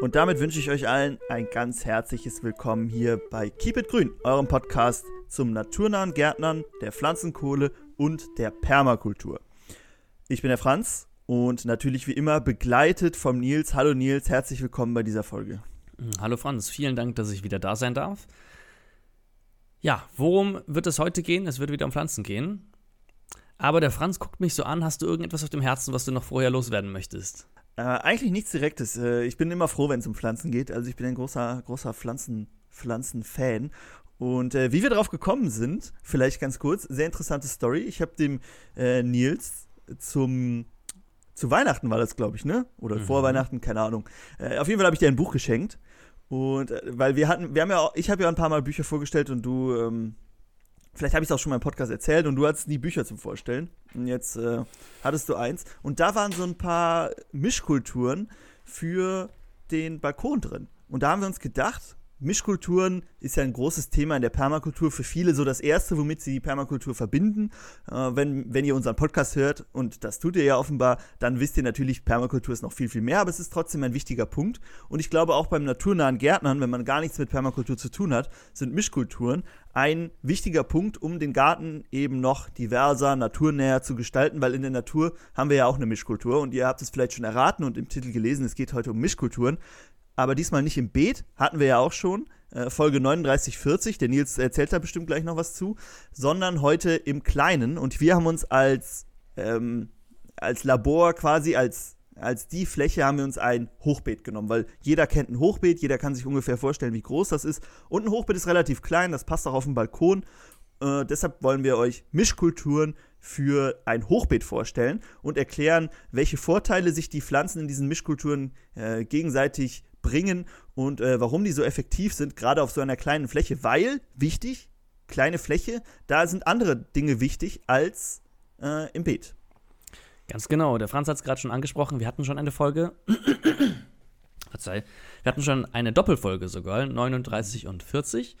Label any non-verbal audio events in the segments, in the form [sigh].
Und damit wünsche ich euch allen ein ganz herzliches Willkommen hier bei Keep It Grün, eurem Podcast zum naturnahen Gärtnern, der Pflanzenkohle und der Permakultur. Ich bin der Franz und natürlich wie immer begleitet vom Nils. Hallo Nils, herzlich willkommen bei dieser Folge. Hallo Franz, vielen Dank, dass ich wieder da sein darf. Ja, worum wird es heute gehen? Es wird wieder um Pflanzen gehen. Aber der Franz guckt mich so an. Hast du irgendetwas auf dem Herzen, was du noch vorher loswerden möchtest? Äh, eigentlich nichts Direktes. Äh, ich bin immer froh, wenn es um Pflanzen geht. Also ich bin ein großer, großer Pflanzen, Pflanzenfan. Und äh, wie wir darauf gekommen sind, vielleicht ganz kurz, sehr interessante Story. Ich habe dem äh, Nils zum zu Weihnachten war das, glaube ich, ne? Oder mhm. vor Weihnachten, keine Ahnung. Äh, auf jeden Fall habe ich dir ein Buch geschenkt. Und äh, weil wir hatten, wir haben ja auch, ich habe ja ein paar Mal Bücher vorgestellt und du, ähm, vielleicht habe ich es auch schon mal im Podcast erzählt und du hattest nie Bücher zum Vorstellen. Und jetzt äh, hattest du eins. Und da waren so ein paar Mischkulturen für den Balkon drin. Und da haben wir uns gedacht, Mischkulturen ist ja ein großes Thema in der Permakultur. Für viele so das Erste, womit sie die Permakultur verbinden. Äh, wenn, wenn ihr unseren Podcast hört, und das tut ihr ja offenbar, dann wisst ihr natürlich, Permakultur ist noch viel, viel mehr, aber es ist trotzdem ein wichtiger Punkt. Und ich glaube auch beim naturnahen Gärtnern, wenn man gar nichts mit Permakultur zu tun hat, sind Mischkulturen ein wichtiger Punkt, um den Garten eben noch diverser, naturnäher zu gestalten, weil in der Natur haben wir ja auch eine Mischkultur und ihr habt es vielleicht schon erraten und im Titel gelesen, es geht heute um Mischkulturen. Aber diesmal nicht im Beet, hatten wir ja auch schon, äh, Folge 3940, der Nils erzählt da bestimmt gleich noch was zu, sondern heute im Kleinen. Und wir haben uns als, ähm, als Labor quasi, als, als die Fläche haben wir uns ein Hochbeet genommen, weil jeder kennt ein Hochbeet, jeder kann sich ungefähr vorstellen, wie groß das ist und ein Hochbeet ist relativ klein, das passt auch auf den Balkon äh, deshalb wollen wir euch Mischkulturen für ein Hochbeet vorstellen und erklären, welche Vorteile sich die Pflanzen in diesen Mischkulturen äh, gegenseitig bringen und äh, warum die so effektiv sind, gerade auf so einer kleinen Fläche. Weil, wichtig, kleine Fläche, da sind andere Dinge wichtig als äh, im Beet. Ganz genau. Der Franz hat es gerade schon angesprochen. Wir hatten schon eine Folge. [coughs] Verzeih. Wir hatten schon eine Doppelfolge sogar, 39 und 40.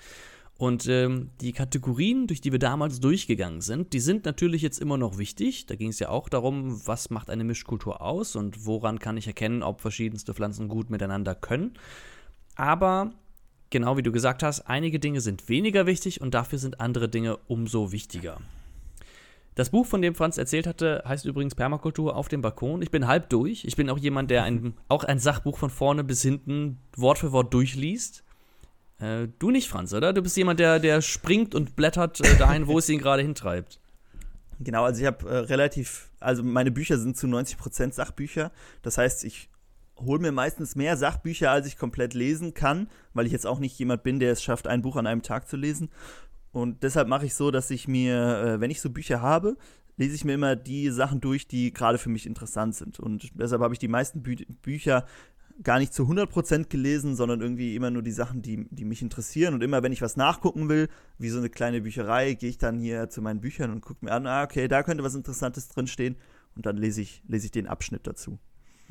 Und ähm, die Kategorien, durch die wir damals durchgegangen sind, die sind natürlich jetzt immer noch wichtig. Da ging es ja auch darum, was macht eine Mischkultur aus und woran kann ich erkennen, ob verschiedenste Pflanzen gut miteinander können. Aber genau wie du gesagt hast, einige Dinge sind weniger wichtig und dafür sind andere Dinge umso wichtiger. Das Buch, von dem Franz erzählt hatte, heißt übrigens Permakultur auf dem Balkon. Ich bin halb durch. Ich bin auch jemand, der ein, auch ein Sachbuch von vorne bis hinten Wort für Wort durchliest. Äh, du nicht, Franz, oder? Du bist jemand, der, der springt und blättert äh, dahin, wo es ihn gerade hintreibt. Genau, also ich habe äh, relativ, also meine Bücher sind zu 90% Sachbücher. Das heißt, ich hole mir meistens mehr Sachbücher, als ich komplett lesen kann, weil ich jetzt auch nicht jemand bin, der es schafft, ein Buch an einem Tag zu lesen. Und deshalb mache ich so, dass ich mir, äh, wenn ich so Bücher habe, lese ich mir immer die Sachen durch, die gerade für mich interessant sind. Und deshalb habe ich die meisten Bü Bücher gar nicht zu 100% gelesen, sondern irgendwie immer nur die Sachen, die, die mich interessieren. Und immer, wenn ich was nachgucken will, wie so eine kleine Bücherei, gehe ich dann hier zu meinen Büchern und gucke mir an, ah, okay, da könnte was Interessantes drinstehen. Und dann lese ich, lese ich den Abschnitt dazu.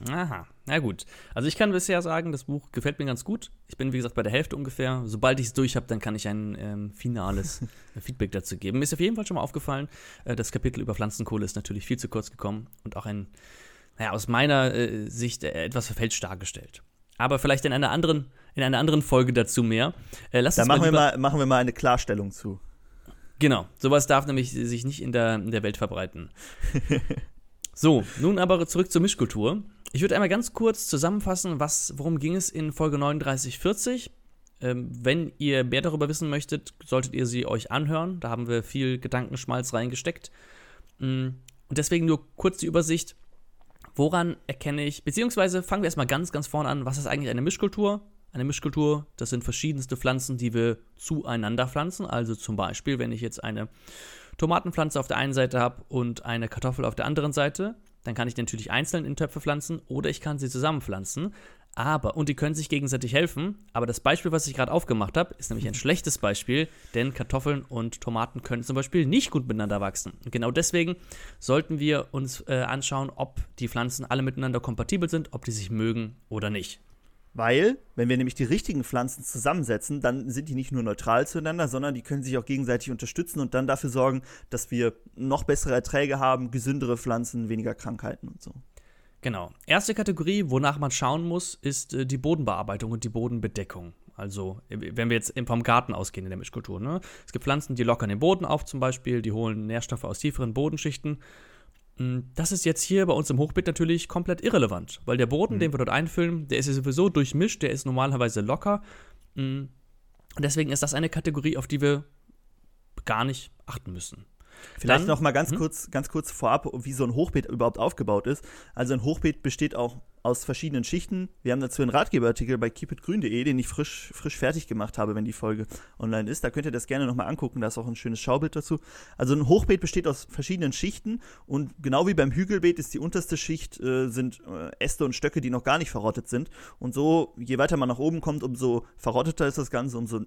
Aha, na gut. Also ich kann bisher sagen, das Buch gefällt mir ganz gut. Ich bin, wie gesagt, bei der Hälfte ungefähr. Sobald ich es durch habe, dann kann ich ein ähm, finales [laughs] Feedback dazu geben. Mir ist auf jeden Fall schon mal aufgefallen, äh, das Kapitel über Pflanzenkohle ist natürlich viel zu kurz gekommen und auch ein naja, aus meiner äh, Sicht äh, etwas verfälscht dargestellt. Aber vielleicht in einer anderen, in einer anderen Folge dazu mehr. Äh, lass da machen, wir mal, machen wir mal eine Klarstellung zu. Genau, sowas darf nämlich sich nicht in der, in der Welt verbreiten. [laughs] so, nun aber zurück zur Mischkultur. Ich würde einmal ganz kurz zusammenfassen, was, worum ging es in Folge 3940. Ähm, wenn ihr mehr darüber wissen möchtet, solltet ihr sie euch anhören. Da haben wir viel Gedankenschmalz reingesteckt. Mm, und deswegen nur kurz die Übersicht. Woran erkenne ich, beziehungsweise fangen wir erstmal ganz, ganz vorne an, was ist eigentlich eine Mischkultur? Eine Mischkultur, das sind verschiedenste Pflanzen, die wir zueinander pflanzen. Also zum Beispiel, wenn ich jetzt eine Tomatenpflanze auf der einen Seite habe und eine Kartoffel auf der anderen Seite, dann kann ich die natürlich einzeln in Töpfe pflanzen oder ich kann sie zusammenpflanzen. Aber, und die können sich gegenseitig helfen, aber das Beispiel, was ich gerade aufgemacht habe, ist nämlich ein schlechtes Beispiel, denn Kartoffeln und Tomaten können zum Beispiel nicht gut miteinander wachsen. Und genau deswegen sollten wir uns äh, anschauen, ob die Pflanzen alle miteinander kompatibel sind, ob die sich mögen oder nicht. Weil, wenn wir nämlich die richtigen Pflanzen zusammensetzen, dann sind die nicht nur neutral zueinander, sondern die können sich auch gegenseitig unterstützen und dann dafür sorgen, dass wir noch bessere Erträge haben, gesündere Pflanzen, weniger Krankheiten und so. Genau. Erste Kategorie, wonach man schauen muss, ist äh, die Bodenbearbeitung und die Bodenbedeckung. Also, äh, wenn wir jetzt vom Garten ausgehen in der Mischkultur. Ne? Es gibt Pflanzen, die lockern den Boden auf, zum Beispiel, die holen Nährstoffe aus tieferen Bodenschichten. Hm, das ist jetzt hier bei uns im Hochbeet natürlich komplett irrelevant, weil der Boden, mhm. den wir dort einfüllen, der ist ja sowieso durchmischt, der ist normalerweise locker. Hm, deswegen ist das eine Kategorie, auf die wir gar nicht achten müssen. Vielleicht Dann, noch mal ganz hm? kurz, ganz kurz vorab, wie so ein Hochbeet überhaupt aufgebaut ist. Also ein Hochbeet besteht auch aus verschiedenen Schichten. Wir haben dazu einen Ratgeberartikel bei keepitgrün.de, den ich frisch, frisch fertig gemacht habe, wenn die Folge online ist. Da könnt ihr das gerne nochmal angucken, da ist auch ein schönes Schaubild dazu. Also ein Hochbeet besteht aus verschiedenen Schichten und genau wie beim Hügelbeet ist die unterste Schicht äh, sind äh, Äste und Stöcke, die noch gar nicht verrottet sind. Und so, je weiter man nach oben kommt, umso verrotteter ist das Ganze, umso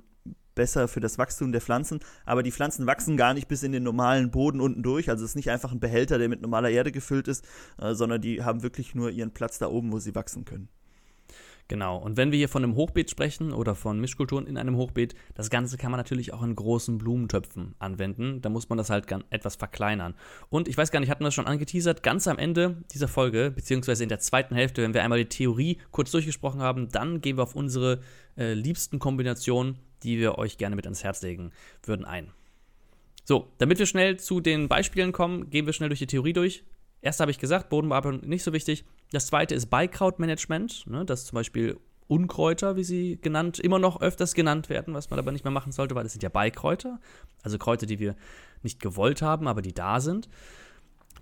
besser für das Wachstum der Pflanzen. Aber die Pflanzen wachsen gar nicht bis in den normalen Boden unten durch. Also es ist nicht einfach ein Behälter, der mit normaler Erde gefüllt ist, äh, sondern die haben wirklich nur ihren Platz da oben, wo sie wachsen können. Genau. Und wenn wir hier von einem Hochbeet sprechen oder von Mischkulturen in einem Hochbeet, das Ganze kann man natürlich auch in großen Blumentöpfen anwenden. Da muss man das halt etwas verkleinern. Und ich weiß gar nicht, hatten wir das schon angeteasert, ganz am Ende dieser Folge, beziehungsweise in der zweiten Hälfte, wenn wir einmal die Theorie kurz durchgesprochen haben, dann gehen wir auf unsere äh, liebsten Kombinationen die wir euch gerne mit ans Herz legen würden, ein. So, damit wir schnell zu den Beispielen kommen, gehen wir schnell durch die Theorie durch. Erst habe ich gesagt, Bodenbearbeitung nicht so wichtig. Das zweite ist Beikrautmanagement, ne, dass zum Beispiel Unkräuter, wie sie genannt, immer noch öfters genannt werden, was man aber nicht mehr machen sollte, weil das sind ja Beikräuter, also Kräuter, die wir nicht gewollt haben, aber die da sind.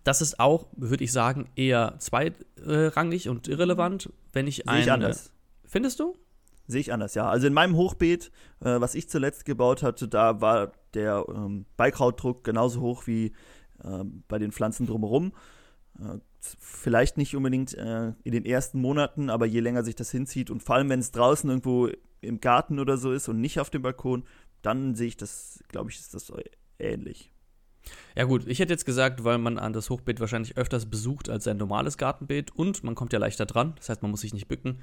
Das ist auch, würde ich sagen, eher zweirangig und irrelevant, wenn ich ein. Ich anders. Findest du? Sehe ich anders, ja. Also in meinem Hochbeet, äh, was ich zuletzt gebaut hatte, da war der ähm, Beikrautdruck genauso hoch wie äh, bei den Pflanzen drumherum. Äh, vielleicht nicht unbedingt äh, in den ersten Monaten, aber je länger sich das hinzieht und vor allem, wenn es draußen irgendwo im Garten oder so ist und nicht auf dem Balkon, dann sehe ich das, glaube ich, ist das ähnlich. Ja gut, ich hätte jetzt gesagt, weil man an das Hochbeet wahrscheinlich öfters besucht als ein normales Gartenbeet und man kommt ja leichter dran, das heißt, man muss sich nicht bücken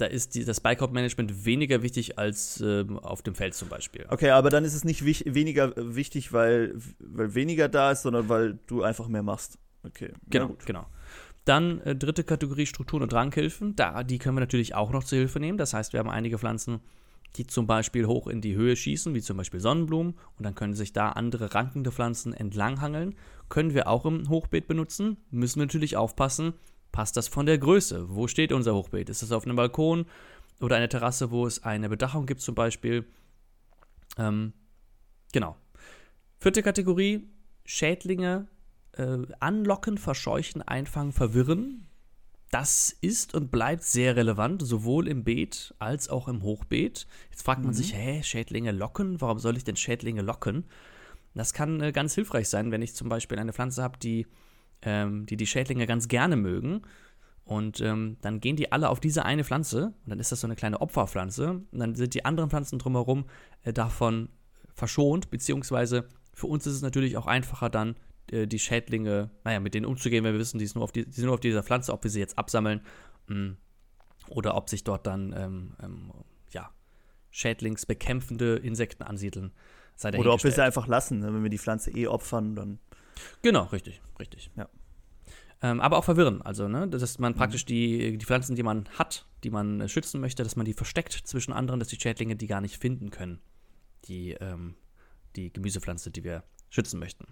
da ist die, das Bikeout-Management weniger wichtig als äh, auf dem Feld zum Beispiel. Okay, aber dann ist es nicht wich weniger wichtig, weil, weil weniger da ist, sondern weil du einfach mehr machst. Okay. Genau, genau. Dann äh, dritte Kategorie Strukturen und Rankhilfen. Da, die können wir natürlich auch noch zur Hilfe nehmen. Das heißt, wir haben einige Pflanzen, die zum Beispiel hoch in die Höhe schießen, wie zum Beispiel Sonnenblumen, und dann können sich da andere rankende Pflanzen entlanghangeln. Können wir auch im Hochbeet benutzen. Müssen wir natürlich aufpassen, passt das von der Größe? Wo steht unser Hochbeet? Ist das auf einem Balkon oder eine Terrasse, wo es eine Bedachung gibt zum Beispiel? Ähm, genau. Vierte Kategorie, Schädlinge äh, anlocken, verscheuchen, einfangen, verwirren. Das ist und bleibt sehr relevant, sowohl im Beet als auch im Hochbeet. Jetzt fragt man mhm. sich, hä, Schädlinge locken? Warum soll ich denn Schädlinge locken? Das kann äh, ganz hilfreich sein, wenn ich zum Beispiel eine Pflanze habe, die ähm, die die Schädlinge ganz gerne mögen. Und ähm, dann gehen die alle auf diese eine Pflanze und dann ist das so eine kleine Opferpflanze. Und dann sind die anderen Pflanzen drumherum äh, davon verschont, beziehungsweise für uns ist es natürlich auch einfacher dann, äh, die Schädlinge, naja, mit denen umzugehen, wenn wir wissen, die, ist nur auf die, die sind nur auf dieser Pflanze, ob wir sie jetzt absammeln mh, mm, oder ob sich dort dann, ähm, ähm, ja, schädlingsbekämpfende Insekten ansiedeln. Oder ob wir sie einfach lassen, ne? wenn wir die Pflanze eh opfern, dann Genau, richtig, richtig. Ja. Ähm, aber auch verwirren, also, ne, dass man mhm. praktisch die, die Pflanzen, die man hat, die man äh, schützen möchte, dass man die versteckt zwischen anderen, dass die Schädlinge die gar nicht finden können. Die, ähm, die Gemüsepflanze, die wir schützen möchten.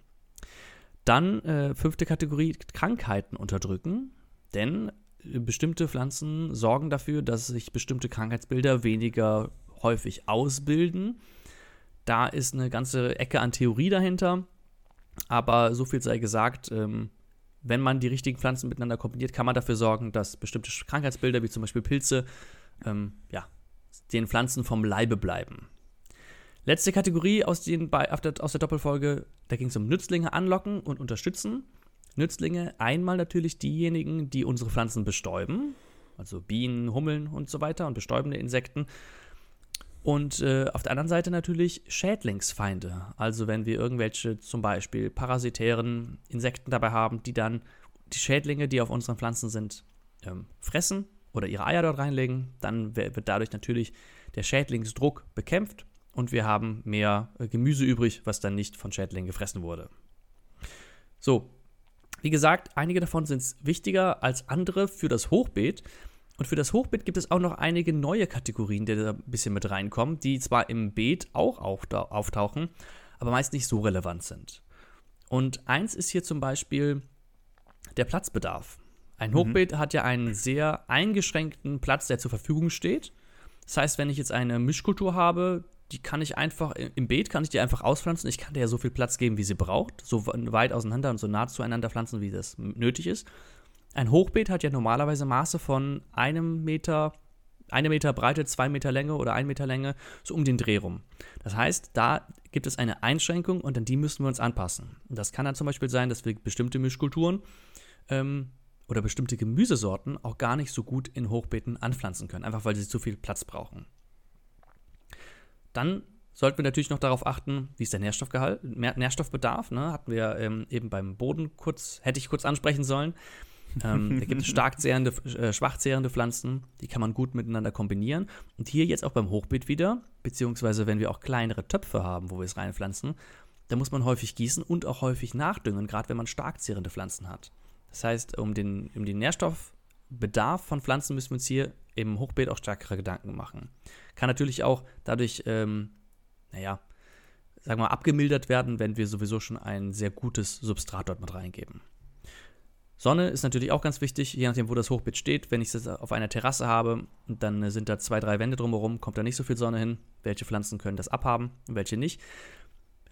Dann äh, fünfte Kategorie, Krankheiten unterdrücken, denn äh, bestimmte Pflanzen sorgen dafür, dass sich bestimmte Krankheitsbilder weniger häufig ausbilden. Da ist eine ganze Ecke an Theorie dahinter. Aber so viel sei gesagt, ähm, wenn man die richtigen Pflanzen miteinander kombiniert, kann man dafür sorgen, dass bestimmte Krankheitsbilder, wie zum Beispiel Pilze, ähm, ja, den Pflanzen vom Leibe bleiben. Letzte Kategorie aus, den, aus der Doppelfolge, da ging es um Nützlinge anlocken und unterstützen. Nützlinge, einmal natürlich diejenigen, die unsere Pflanzen bestäuben, also Bienen, Hummeln und so weiter und bestäubende Insekten. Und äh, auf der anderen Seite natürlich Schädlingsfeinde. Also wenn wir irgendwelche zum Beispiel parasitären Insekten dabei haben, die dann die Schädlinge, die auf unseren Pflanzen sind, ähm, fressen oder ihre Eier dort reinlegen, dann wird dadurch natürlich der Schädlingsdruck bekämpft und wir haben mehr äh, Gemüse übrig, was dann nicht von Schädlingen gefressen wurde. So, Wie gesagt, einige davon sind wichtiger als andere für das Hochbeet. Und für das Hochbeet gibt es auch noch einige neue Kategorien, die da ein bisschen mit reinkommen, die zwar im Beet auch auftauchen, aber meist nicht so relevant sind. Und eins ist hier zum Beispiel der Platzbedarf. Ein Hochbeet mhm. hat ja einen sehr eingeschränkten Platz, der zur Verfügung steht. Das heißt, wenn ich jetzt eine Mischkultur habe, die kann ich einfach, im Beet kann ich die einfach auspflanzen. Ich kann der ja so viel Platz geben, wie sie braucht. So weit auseinander und so nah zueinander pflanzen, wie das nötig ist. Ein Hochbeet hat ja normalerweise Maße von einem Meter, eine Meter Breite, zwei Meter Länge oder ein Meter Länge, so um den Dreh rum. Das heißt, da gibt es eine Einschränkung und an die müssen wir uns anpassen. Und das kann dann zum Beispiel sein, dass wir bestimmte Mischkulturen ähm, oder bestimmte Gemüsesorten auch gar nicht so gut in Hochbeeten anpflanzen können, einfach weil sie zu viel Platz brauchen. Dann sollten wir natürlich noch darauf achten, wie ist der Nährstoffgehalt, Nährstoffbedarf, ne? hatten wir ähm, eben beim Boden kurz, hätte ich kurz ansprechen sollen. ähm, da gibt es [laughs] stark zehrende, äh, schwach zehrende Pflanzen, die kann man gut miteinander kombinieren. Und hier jetzt auch beim Hochbeet wieder, beziehungsweise wenn wir auch kleinere Töpfe haben, wo wir es reinpflanzen, da muss man häufig gießen und auch häufig nachdüngen, gerade wenn man stark zehrende Pflanzen hat. Das heißt, um den, um den Nährstoffbedarf von Pflanzen müssen wir uns hier im Hochbeet auch stärkere Gedanken machen. Kann natürlich auch dadurch, ähm, naja, sagen wir mal, abgemildert werden, wenn wir sowieso schon ein sehr gutes Substrat dort mit reingeben. Sonne ist natürlich auch ganz wichtig, je nachdem, wo das Hochbeet steht. Wenn ich es auf einer Terrasse habe, dann sind da zwei, drei Wände drumherum, kommt da nicht so viel Sonne hin. Welche Pflanzen können das abhaben und welche nicht?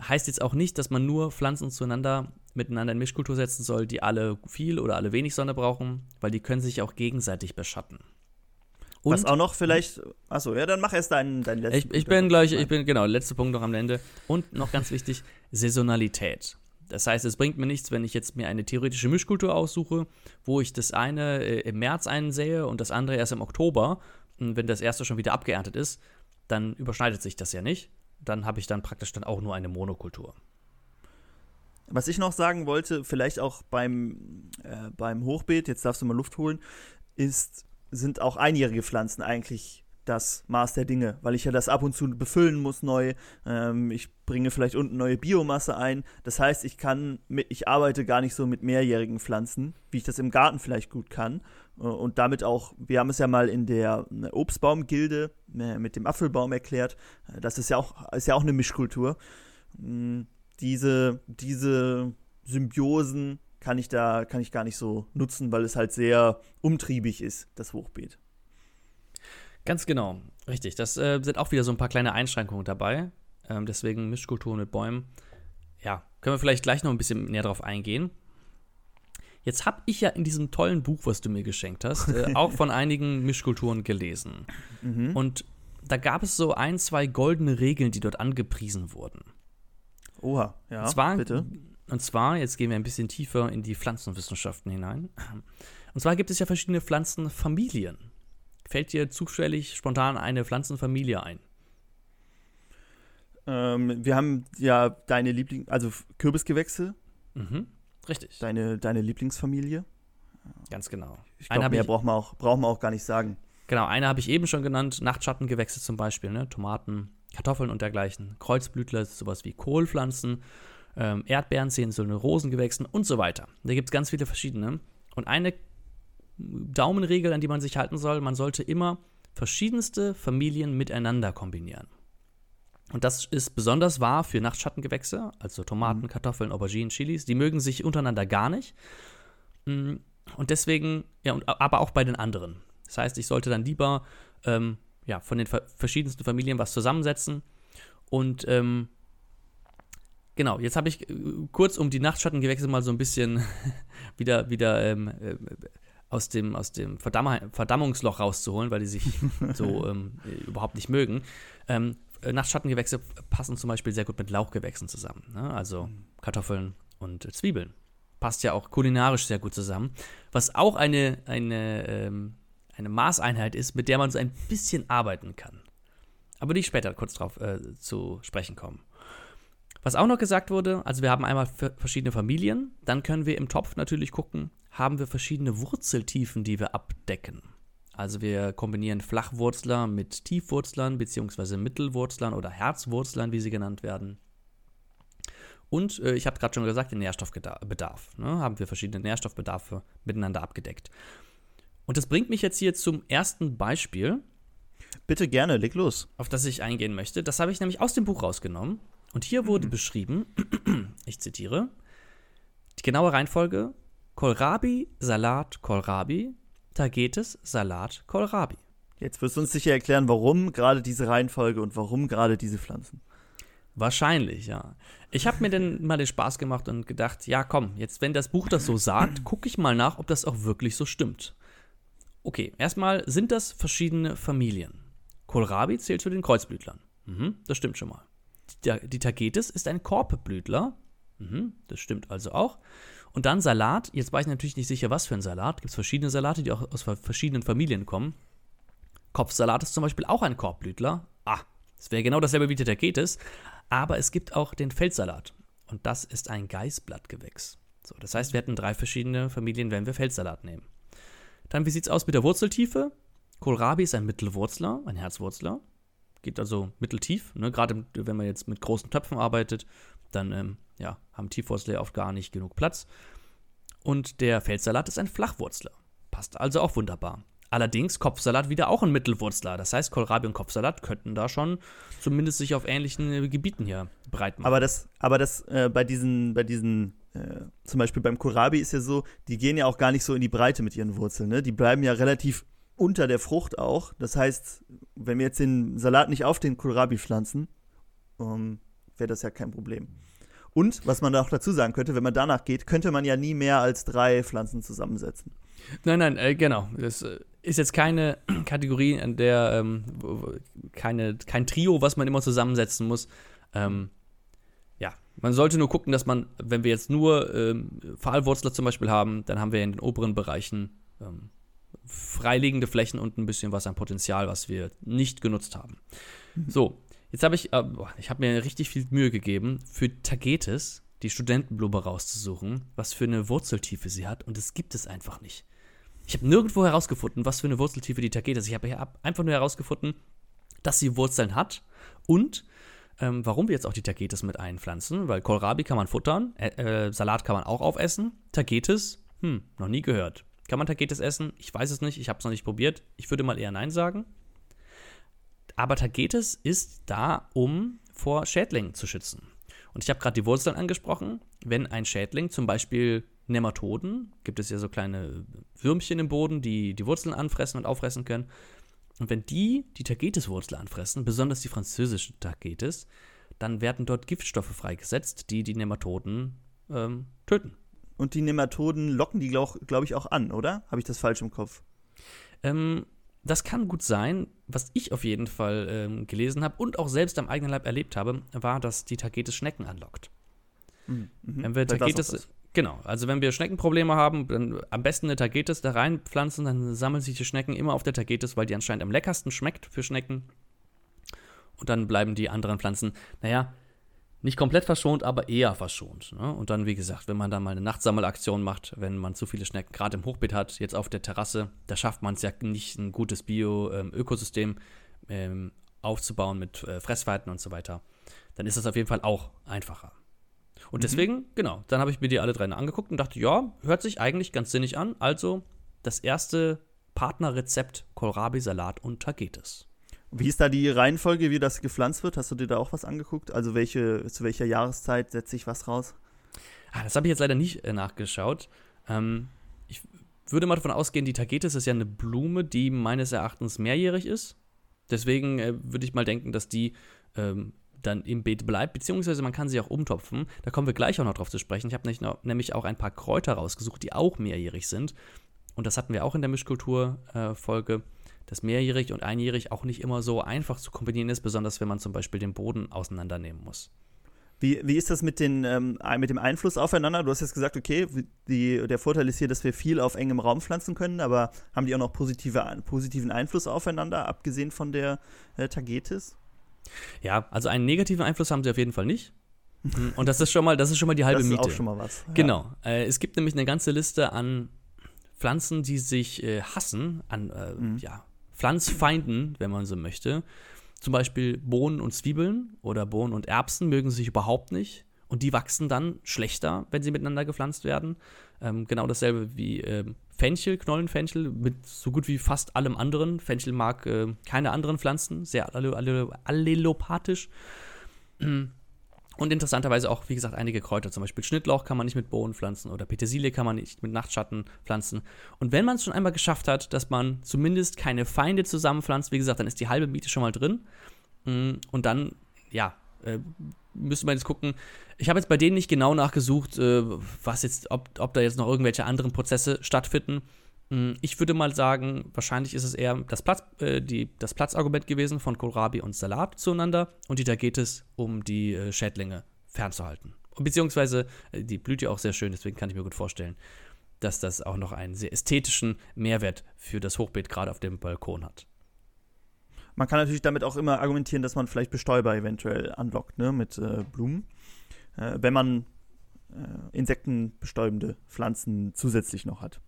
Heißt jetzt auch nicht, dass man nur Pflanzen zueinander miteinander in Mischkultur setzen soll, die alle viel oder alle wenig Sonne brauchen, weil die können sich auch gegenseitig beschatten. Und, Was auch noch vielleicht, achso, ja, dann mach erst deinen, deinen letzten ich, ich bin gleich, ich bin, genau, letzter Punkt noch am Ende. Und noch ganz wichtig, Saisonalität. Das heißt, es bringt mir nichts, wenn ich jetzt mir eine theoretische Mischkultur aussuche, wo ich das eine äh, im März einsähe und das andere erst im Oktober. Und wenn das erste schon wieder abgeerntet ist, dann überschneidet sich das ja nicht dann habe ich dann praktisch dann auch nur eine Monokultur. Was ich noch sagen wollte, vielleicht auch beim, äh, beim Hochbeet, jetzt darfst du mal Luft holen, ist, sind auch einjährige Pflanzen eigentlich das Maß der Dinge, weil ich ja das ab und zu befüllen muss neu. Ähm, ich bringe vielleicht unten neue Biomasse ein. Das heißt, ich kann, ich arbeite gar nicht so mit mehrjährigen Pflanzen, wie ich das im Garten vielleicht gut kann. Äh, und damit auch, wir haben es ja mal in der äh, Obstbaumgilde äh, mit dem Apfelbaum erklärt. Das ist ja auch, ist ja auch eine Mischkultur. Mm, diese, diese Symbiosen kann ich da, kann ich gar nicht so nutzen, weil es halt sehr umtriebig ist, das Hochbeet. Ganz genau, richtig. Das äh, sind auch wieder so ein paar kleine Einschränkungen dabei. Ähm, deswegen Mischkulturen mit Bäumen. Ja, können wir vielleicht gleich noch ein bisschen näher drauf eingehen. Jetzt habe ich ja in diesem tollen Buch, was du mir geschenkt hast, äh, auch von [laughs] einigen Mischkulturen gelesen. Mhm. Und da gab es so ein, zwei goldene Regeln, die dort angepriesen wurden. Oha, ja, und zwar, bitte. Und zwar, jetzt gehen wir ein bisschen tiefer in die Pflanzenwissenschaften hinein. Und zwar gibt es ja verschiedene Pflanzenfamilien. Fällt dir zufällig spontan eine Pflanzenfamilie ein? Ähm, wir haben ja deine Liebling, also Kürbisgewächse. Mhm, richtig. Deine, deine Lieblingsfamilie. Ganz genau. Ich glaube, mehr braucht man, auch, braucht man auch gar nicht sagen. Genau, eine habe ich eben schon genannt, Nachtschattengewächse zum Beispiel, ne? Tomaten, Kartoffeln und dergleichen. Kreuzblütler, sowas wie Kohlpflanzen, ähm, Erdbeeren eine Rosengewächsen und so weiter. Da gibt es ganz viele verschiedene. Und eine Daumenregel, an die man sich halten soll. Man sollte immer verschiedenste Familien miteinander kombinieren. Und das ist besonders wahr für Nachtschattengewächse, also Tomaten, mhm. Kartoffeln, Auberginen, Chilis. Die mögen sich untereinander gar nicht. Mm, und deswegen, ja, und, aber auch bei den anderen. Das heißt, ich sollte dann lieber ähm, ja, von den verschiedensten Familien was zusammensetzen. Und ähm, genau, jetzt habe ich äh, kurz um die Nachtschattengewächse mal so ein bisschen [laughs] wieder, wieder ähm, äh, aus dem, aus dem Verdamm Verdammungsloch rauszuholen, weil die sich [laughs] so ähm, überhaupt nicht mögen. Ähm, Nachtschattengewächse passen zum Beispiel sehr gut mit Lauchgewächsen zusammen. Ne? Also mhm. Kartoffeln und Zwiebeln. Passt ja auch kulinarisch sehr gut zusammen. Was auch eine, eine, ähm, eine Maßeinheit ist, mit der man so ein bisschen arbeiten kann. Aber die später kurz drauf äh, zu sprechen kommen. Was auch noch gesagt wurde, also wir haben einmal verschiedene Familien, dann können wir im Topf natürlich gucken, haben wir verschiedene Wurzeltiefen, die wir abdecken. Also wir kombinieren Flachwurzler mit Tiefwurzlern bzw. Mittelwurzlern oder Herzwurzlern, wie sie genannt werden. Und äh, ich habe gerade schon gesagt, den Nährstoffbedarf. Ne? Haben wir verschiedene Nährstoffbedarfe miteinander abgedeckt. Und das bringt mich jetzt hier zum ersten Beispiel. Bitte gerne, leg los. Auf das ich eingehen möchte. Das habe ich nämlich aus dem Buch rausgenommen. Und hier wurde mhm. beschrieben, [clears throat] ich zitiere, die genaue Reihenfolge: Kohlrabi, Salat, Kohlrabi, Tagetes, Salat, Kohlrabi. Jetzt wirst du uns sicher erklären, warum gerade diese Reihenfolge und warum gerade diese Pflanzen. Wahrscheinlich, ja. Ich habe mir dann mal den Spaß gemacht und gedacht, ja komm, jetzt wenn das Buch das so sagt, gucke ich mal nach, ob das auch wirklich so stimmt. Okay, erstmal sind das verschiedene Familien. Kohlrabi zählt zu den Kreuzblütlern. Mhm, das stimmt schon mal. Die, die Tagetes ist ein Korbblütler. Mhm, das stimmt also auch. Und dann Salat. Jetzt war ich natürlich nicht sicher, was für ein Salat. Gibt es verschiedene Salate, die auch aus verschiedenen Familien kommen. Kopfsalat ist zum Beispiel auch ein Korbblütler. Ah, das wäre genau dasselbe wie der Tagetes. Aber es gibt auch den Feldsalat. Und das ist ein Geißblattgewächs. So, das heißt, wir hätten drei verschiedene Familien, wenn wir Feldsalat nehmen. Dann, wie sieht es aus mit der Wurzeltiefe? Kohlrabi ist ein Mittelwurzler, ein Herzwurzler. Geht also mitteltief. Ne? Gerade wenn man jetzt mit großen Töpfen arbeitet, dann ähm, ja, haben Tiefwurzler oft gar nicht genug Platz. Und der Feldsalat ist ein Flachwurzler. Passt also auch wunderbar. Allerdings Kopfsalat wieder auch ein Mittelwurzler. Das heißt, Kohlrabi und Kopfsalat könnten da schon zumindest sich auf ähnlichen äh, Gebieten hier breit machen. Aber das, aber das äh, bei diesen, bei diesen, äh, zum Beispiel beim Kohlrabi ist ja so, die gehen ja auch gar nicht so in die Breite mit ihren Wurzeln. Ne? Die bleiben ja relativ unter der Frucht auch. Das heißt, wenn wir jetzt den Salat nicht auf den Kohlrabi pflanzen, ähm, wäre das ja kein Problem. Und was man auch dazu sagen könnte, wenn man danach geht, könnte man ja nie mehr als drei Pflanzen zusammensetzen. Nein, nein, äh, genau. Das äh, ist jetzt keine [clears throat] Kategorie, in der ähm, keine, kein Trio, was man immer zusammensetzen muss. Ähm, ja, man sollte nur gucken, dass man, wenn wir jetzt nur ähm, Pfahlwurzler zum Beispiel haben, dann haben wir in den oberen Bereichen ähm, freiliegende Flächen und ein bisschen was an Potenzial, was wir nicht genutzt haben. Mhm. So, jetzt habe ich, äh, ich habe mir richtig viel Mühe gegeben, für Tagetes die Studentenblume rauszusuchen, was für eine Wurzeltiefe sie hat und es gibt es einfach nicht. Ich habe nirgendwo herausgefunden, was für eine Wurzeltiefe die Tagetes ist. Ich habe einfach nur herausgefunden, dass sie Wurzeln hat und ähm, warum wir jetzt auch die Tagetes mit einpflanzen, weil Kohlrabi kann man futtern, äh, äh, Salat kann man auch aufessen, Tagetes, hm, noch nie gehört. Kann man Tagetes essen? Ich weiß es nicht, ich habe es noch nicht probiert. Ich würde mal eher Nein sagen. Aber Tagetes ist da, um vor Schädlingen zu schützen. Und ich habe gerade die Wurzeln angesprochen. Wenn ein Schädling, zum Beispiel Nematoden, gibt es ja so kleine Würmchen im Boden, die die Wurzeln anfressen und auffressen können. Und wenn die die Tagetes-Wurzel anfressen, besonders die französische Tagetes, dann werden dort Giftstoffe freigesetzt, die die Nematoden ähm, töten. Und die Nematoden locken die, glaube glaub ich, auch an, oder? Habe ich das falsch im Kopf? Ähm, das kann gut sein. Was ich auf jeden Fall ähm, gelesen habe und auch selbst am eigenen Leib erlebt habe, war, dass die Tagetes Schnecken anlockt. Mhm. Wenn wir Tagetes, genau, also wenn wir Schneckenprobleme haben, dann am besten eine Tagetes da reinpflanzen, dann sammeln sich die Schnecken immer auf der Tagetes, weil die anscheinend am leckersten schmeckt für Schnecken. Und dann bleiben die anderen Pflanzen, naja, nicht komplett verschont, aber eher verschont. Ne? Und dann, wie gesagt, wenn man da mal eine Nachtsammelaktion macht, wenn man zu viele Schnecken gerade im Hochbeet hat, jetzt auf der Terrasse, da schafft man es ja nicht, ein gutes Bio-Ökosystem ähm, aufzubauen mit äh, Fressverhalten und so weiter. Dann ist das auf jeden Fall auch einfacher. Und mhm. deswegen, genau, dann habe ich mir die alle drei angeguckt und dachte, ja, hört sich eigentlich ganz sinnig an. Also das erste Partnerrezept Kohlrabi-Salat und Tagetes. Wie ist da die Reihenfolge, wie das gepflanzt wird? Hast du dir da auch was angeguckt? Also welche, zu welcher Jahreszeit setzt sich was raus? Ah, das habe ich jetzt leider nicht äh, nachgeschaut. Ähm, ich würde mal davon ausgehen, die Tagetes ist ja eine Blume, die meines Erachtens mehrjährig ist. Deswegen äh, würde ich mal denken, dass die ähm, dann im Beet bleibt, beziehungsweise man kann sie auch umtopfen. Da kommen wir gleich auch noch drauf zu sprechen. Ich habe nämlich auch ein paar Kräuter rausgesucht, die auch mehrjährig sind. Und das hatten wir auch in der Mischkultur-Folge. Äh, dass mehrjährig und einjährig auch nicht immer so einfach zu kombinieren ist, besonders wenn man zum Beispiel den Boden auseinandernehmen muss. Wie, wie ist das mit, den, ähm, mit dem Einfluss aufeinander? Du hast jetzt gesagt, okay, die, der Vorteil ist hier, dass wir viel auf engem Raum pflanzen können, aber haben die auch noch positive, positiven Einfluss aufeinander, abgesehen von der äh, Tagetis? Ja, also einen negativen Einfluss haben sie auf jeden Fall nicht. Und das ist schon mal, das ist schon mal die halbe Miete. Das ist auch schon mal was. Ja. Genau. Äh, es gibt nämlich eine ganze Liste an Pflanzen, die sich äh, hassen, an äh, mhm. ja, Pflanzfeinden, wenn man so möchte. Zum Beispiel Bohnen und Zwiebeln oder Bohnen und Erbsen mögen sich überhaupt nicht. und die wachsen dann schlechter, wenn sie miteinander gepflanzt werden. Ähm, genau dasselbe wie ähm, Fenchel, Knollenfenchel, mit so gut wie fast allem anderen. Fenchel mag äh, keine anderen Pflanzen, sehr allelopathisch. Und interessanterweise auch, wie gesagt, einige Kräuter. Zum Beispiel Schnittlauch kann man nicht mit Bohnen pflanzen oder Petersilie kann man nicht mit Nachtschatten pflanzen. Und wenn man es schon einmal geschafft hat, dass man zumindest keine Feinde zusammenpflanzt, wie gesagt, dann ist die halbe Miete schon mal drin. Mm, und dann, ja, äh, müsste man jetzt gucken. Ich habe jetzt bei denen nicht genau nachgesucht, äh, was jetzt, ob, ob da jetzt noch irgendwelche anderen Prozesse stattfinden. Mm, ich würde mal sagen, wahrscheinlich ist es eher das, Platz, äh, die, das Platzargument gewesen von Kohlrabi und Salat zueinander. Und da geht es um die äh, Schädlinge fernzuhalten. Beziehungsweise, äh, die blüht ja auch sehr schön, deswegen kann ich mir gut vorstellen, dass das auch noch einen sehr ästhetischen Mehrwert für das Hochbeet gerade auf dem Balkon hat. Man kann natürlich damit auch immer argumentieren, dass man vielleicht Bestäuber eventuell anlockt, ne, mit äh, Blumen. Äh, wenn man äh, insektenbestäubende Pflanzen zusätzlich noch hat.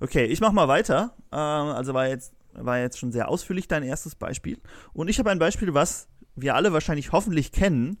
Okay, ich mach mal weiter. Äh, also war jetzt, war jetzt schon sehr ausführlich dein erstes Beispiel. Und ich habe ein Beispiel, was wir alle wahrscheinlich hoffentlich kennen.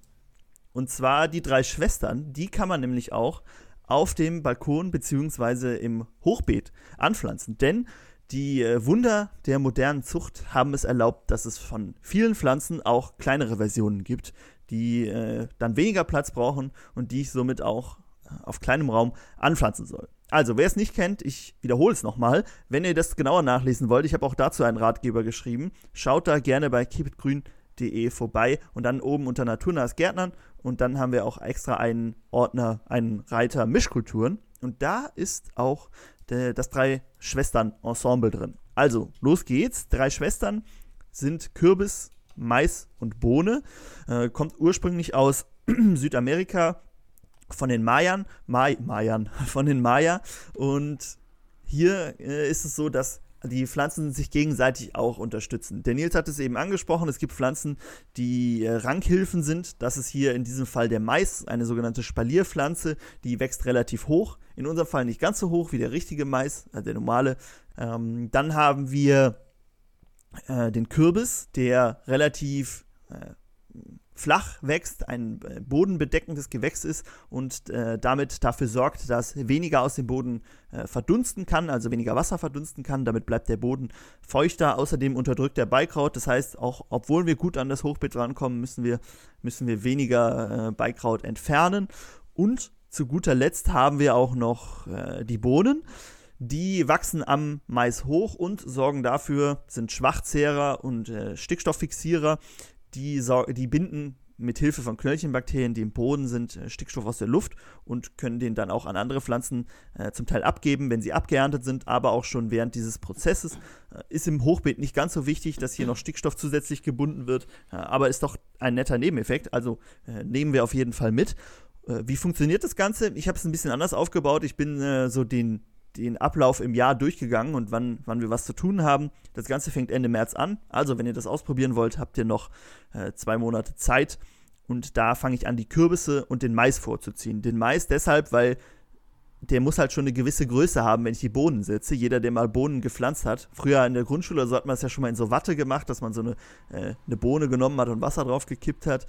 Und zwar die drei Schwestern. Die kann man nämlich auch auf dem Balkon bzw. im Hochbeet anpflanzen. Denn die äh, Wunder der modernen Zucht haben es erlaubt, dass es von vielen Pflanzen auch kleinere Versionen gibt, die äh, dann weniger Platz brauchen und die ich somit auch äh, auf kleinem Raum anpflanzen soll. Also, wer es nicht kennt, ich wiederhole es nochmal. Wenn ihr das genauer nachlesen wollt, ich habe auch dazu einen Ratgeber geschrieben. Schaut da gerne bei keepitgrün.de vorbei und dann oben unter Naturnahes Gärtnern. Und dann haben wir auch extra einen Ordner, einen Reiter Mischkulturen. Und da ist auch das Drei-Schwestern-Ensemble drin. Also, los geht's. Drei Schwestern sind Kürbis, Mais und Bohne. Äh, kommt ursprünglich aus [clears throat] Südamerika, von den Mayern, May, Mayern, [laughs] von den Maya. Und hier äh, ist es so, dass die Pflanzen sich gegenseitig auch unterstützen. Der Nils hat es eben angesprochen, es gibt Pflanzen, die äh, Rankhilfen sind. Das ist hier in diesem Fall der Mais, eine sogenannte Spalierpflanze, die wächst relativ hoch. In unserem Fall nicht ganz so hoch wie der richtige Mais, also der normale. Ähm, dann haben wir äh, den Kürbis, der relativ äh, flach wächst, ein äh, bodenbedeckendes Gewächs ist und äh, damit dafür sorgt, dass weniger aus dem Boden äh, verdunsten kann, also weniger Wasser verdunsten kann. Damit bleibt der Boden feuchter. Außerdem unterdrückt der Beikraut. Das heißt, auch obwohl wir gut an das Hochbeet rankommen, müssen wir, müssen wir weniger äh, Beikraut entfernen. Und zu guter Letzt haben wir auch noch äh, die Bohnen. Die wachsen am Mais hoch und sorgen dafür, sind Schwachzehrer und äh, Stickstofffixierer, die, die binden mit Hilfe von Knöllchenbakterien, die im Boden sind, äh, Stickstoff aus der Luft und können den dann auch an andere Pflanzen äh, zum Teil abgeben, wenn sie abgeerntet sind, aber auch schon während dieses Prozesses. Äh, ist im Hochbeet nicht ganz so wichtig, dass hier noch Stickstoff zusätzlich gebunden wird, äh, aber ist doch ein netter Nebeneffekt, also äh, nehmen wir auf jeden Fall mit. Äh, wie funktioniert das Ganze? Ich habe es ein bisschen anders aufgebaut. Ich bin so den den Ablauf im Jahr durchgegangen und wann, wann wir was zu tun haben. Das Ganze fängt Ende März an. Also, wenn ihr das ausprobieren wollt, habt ihr noch äh, zwei Monate Zeit. Und da fange ich an, die Kürbisse und den Mais vorzuziehen. Den Mais deshalb, weil der muss halt schon eine gewisse Größe haben, wenn ich die Bohnen setze. Jeder, der mal Bohnen gepflanzt hat. Früher in der Grundschule, so hat man es ja schon mal in so Watte gemacht, dass man so eine, äh, eine Bohne genommen hat und Wasser drauf gekippt hat.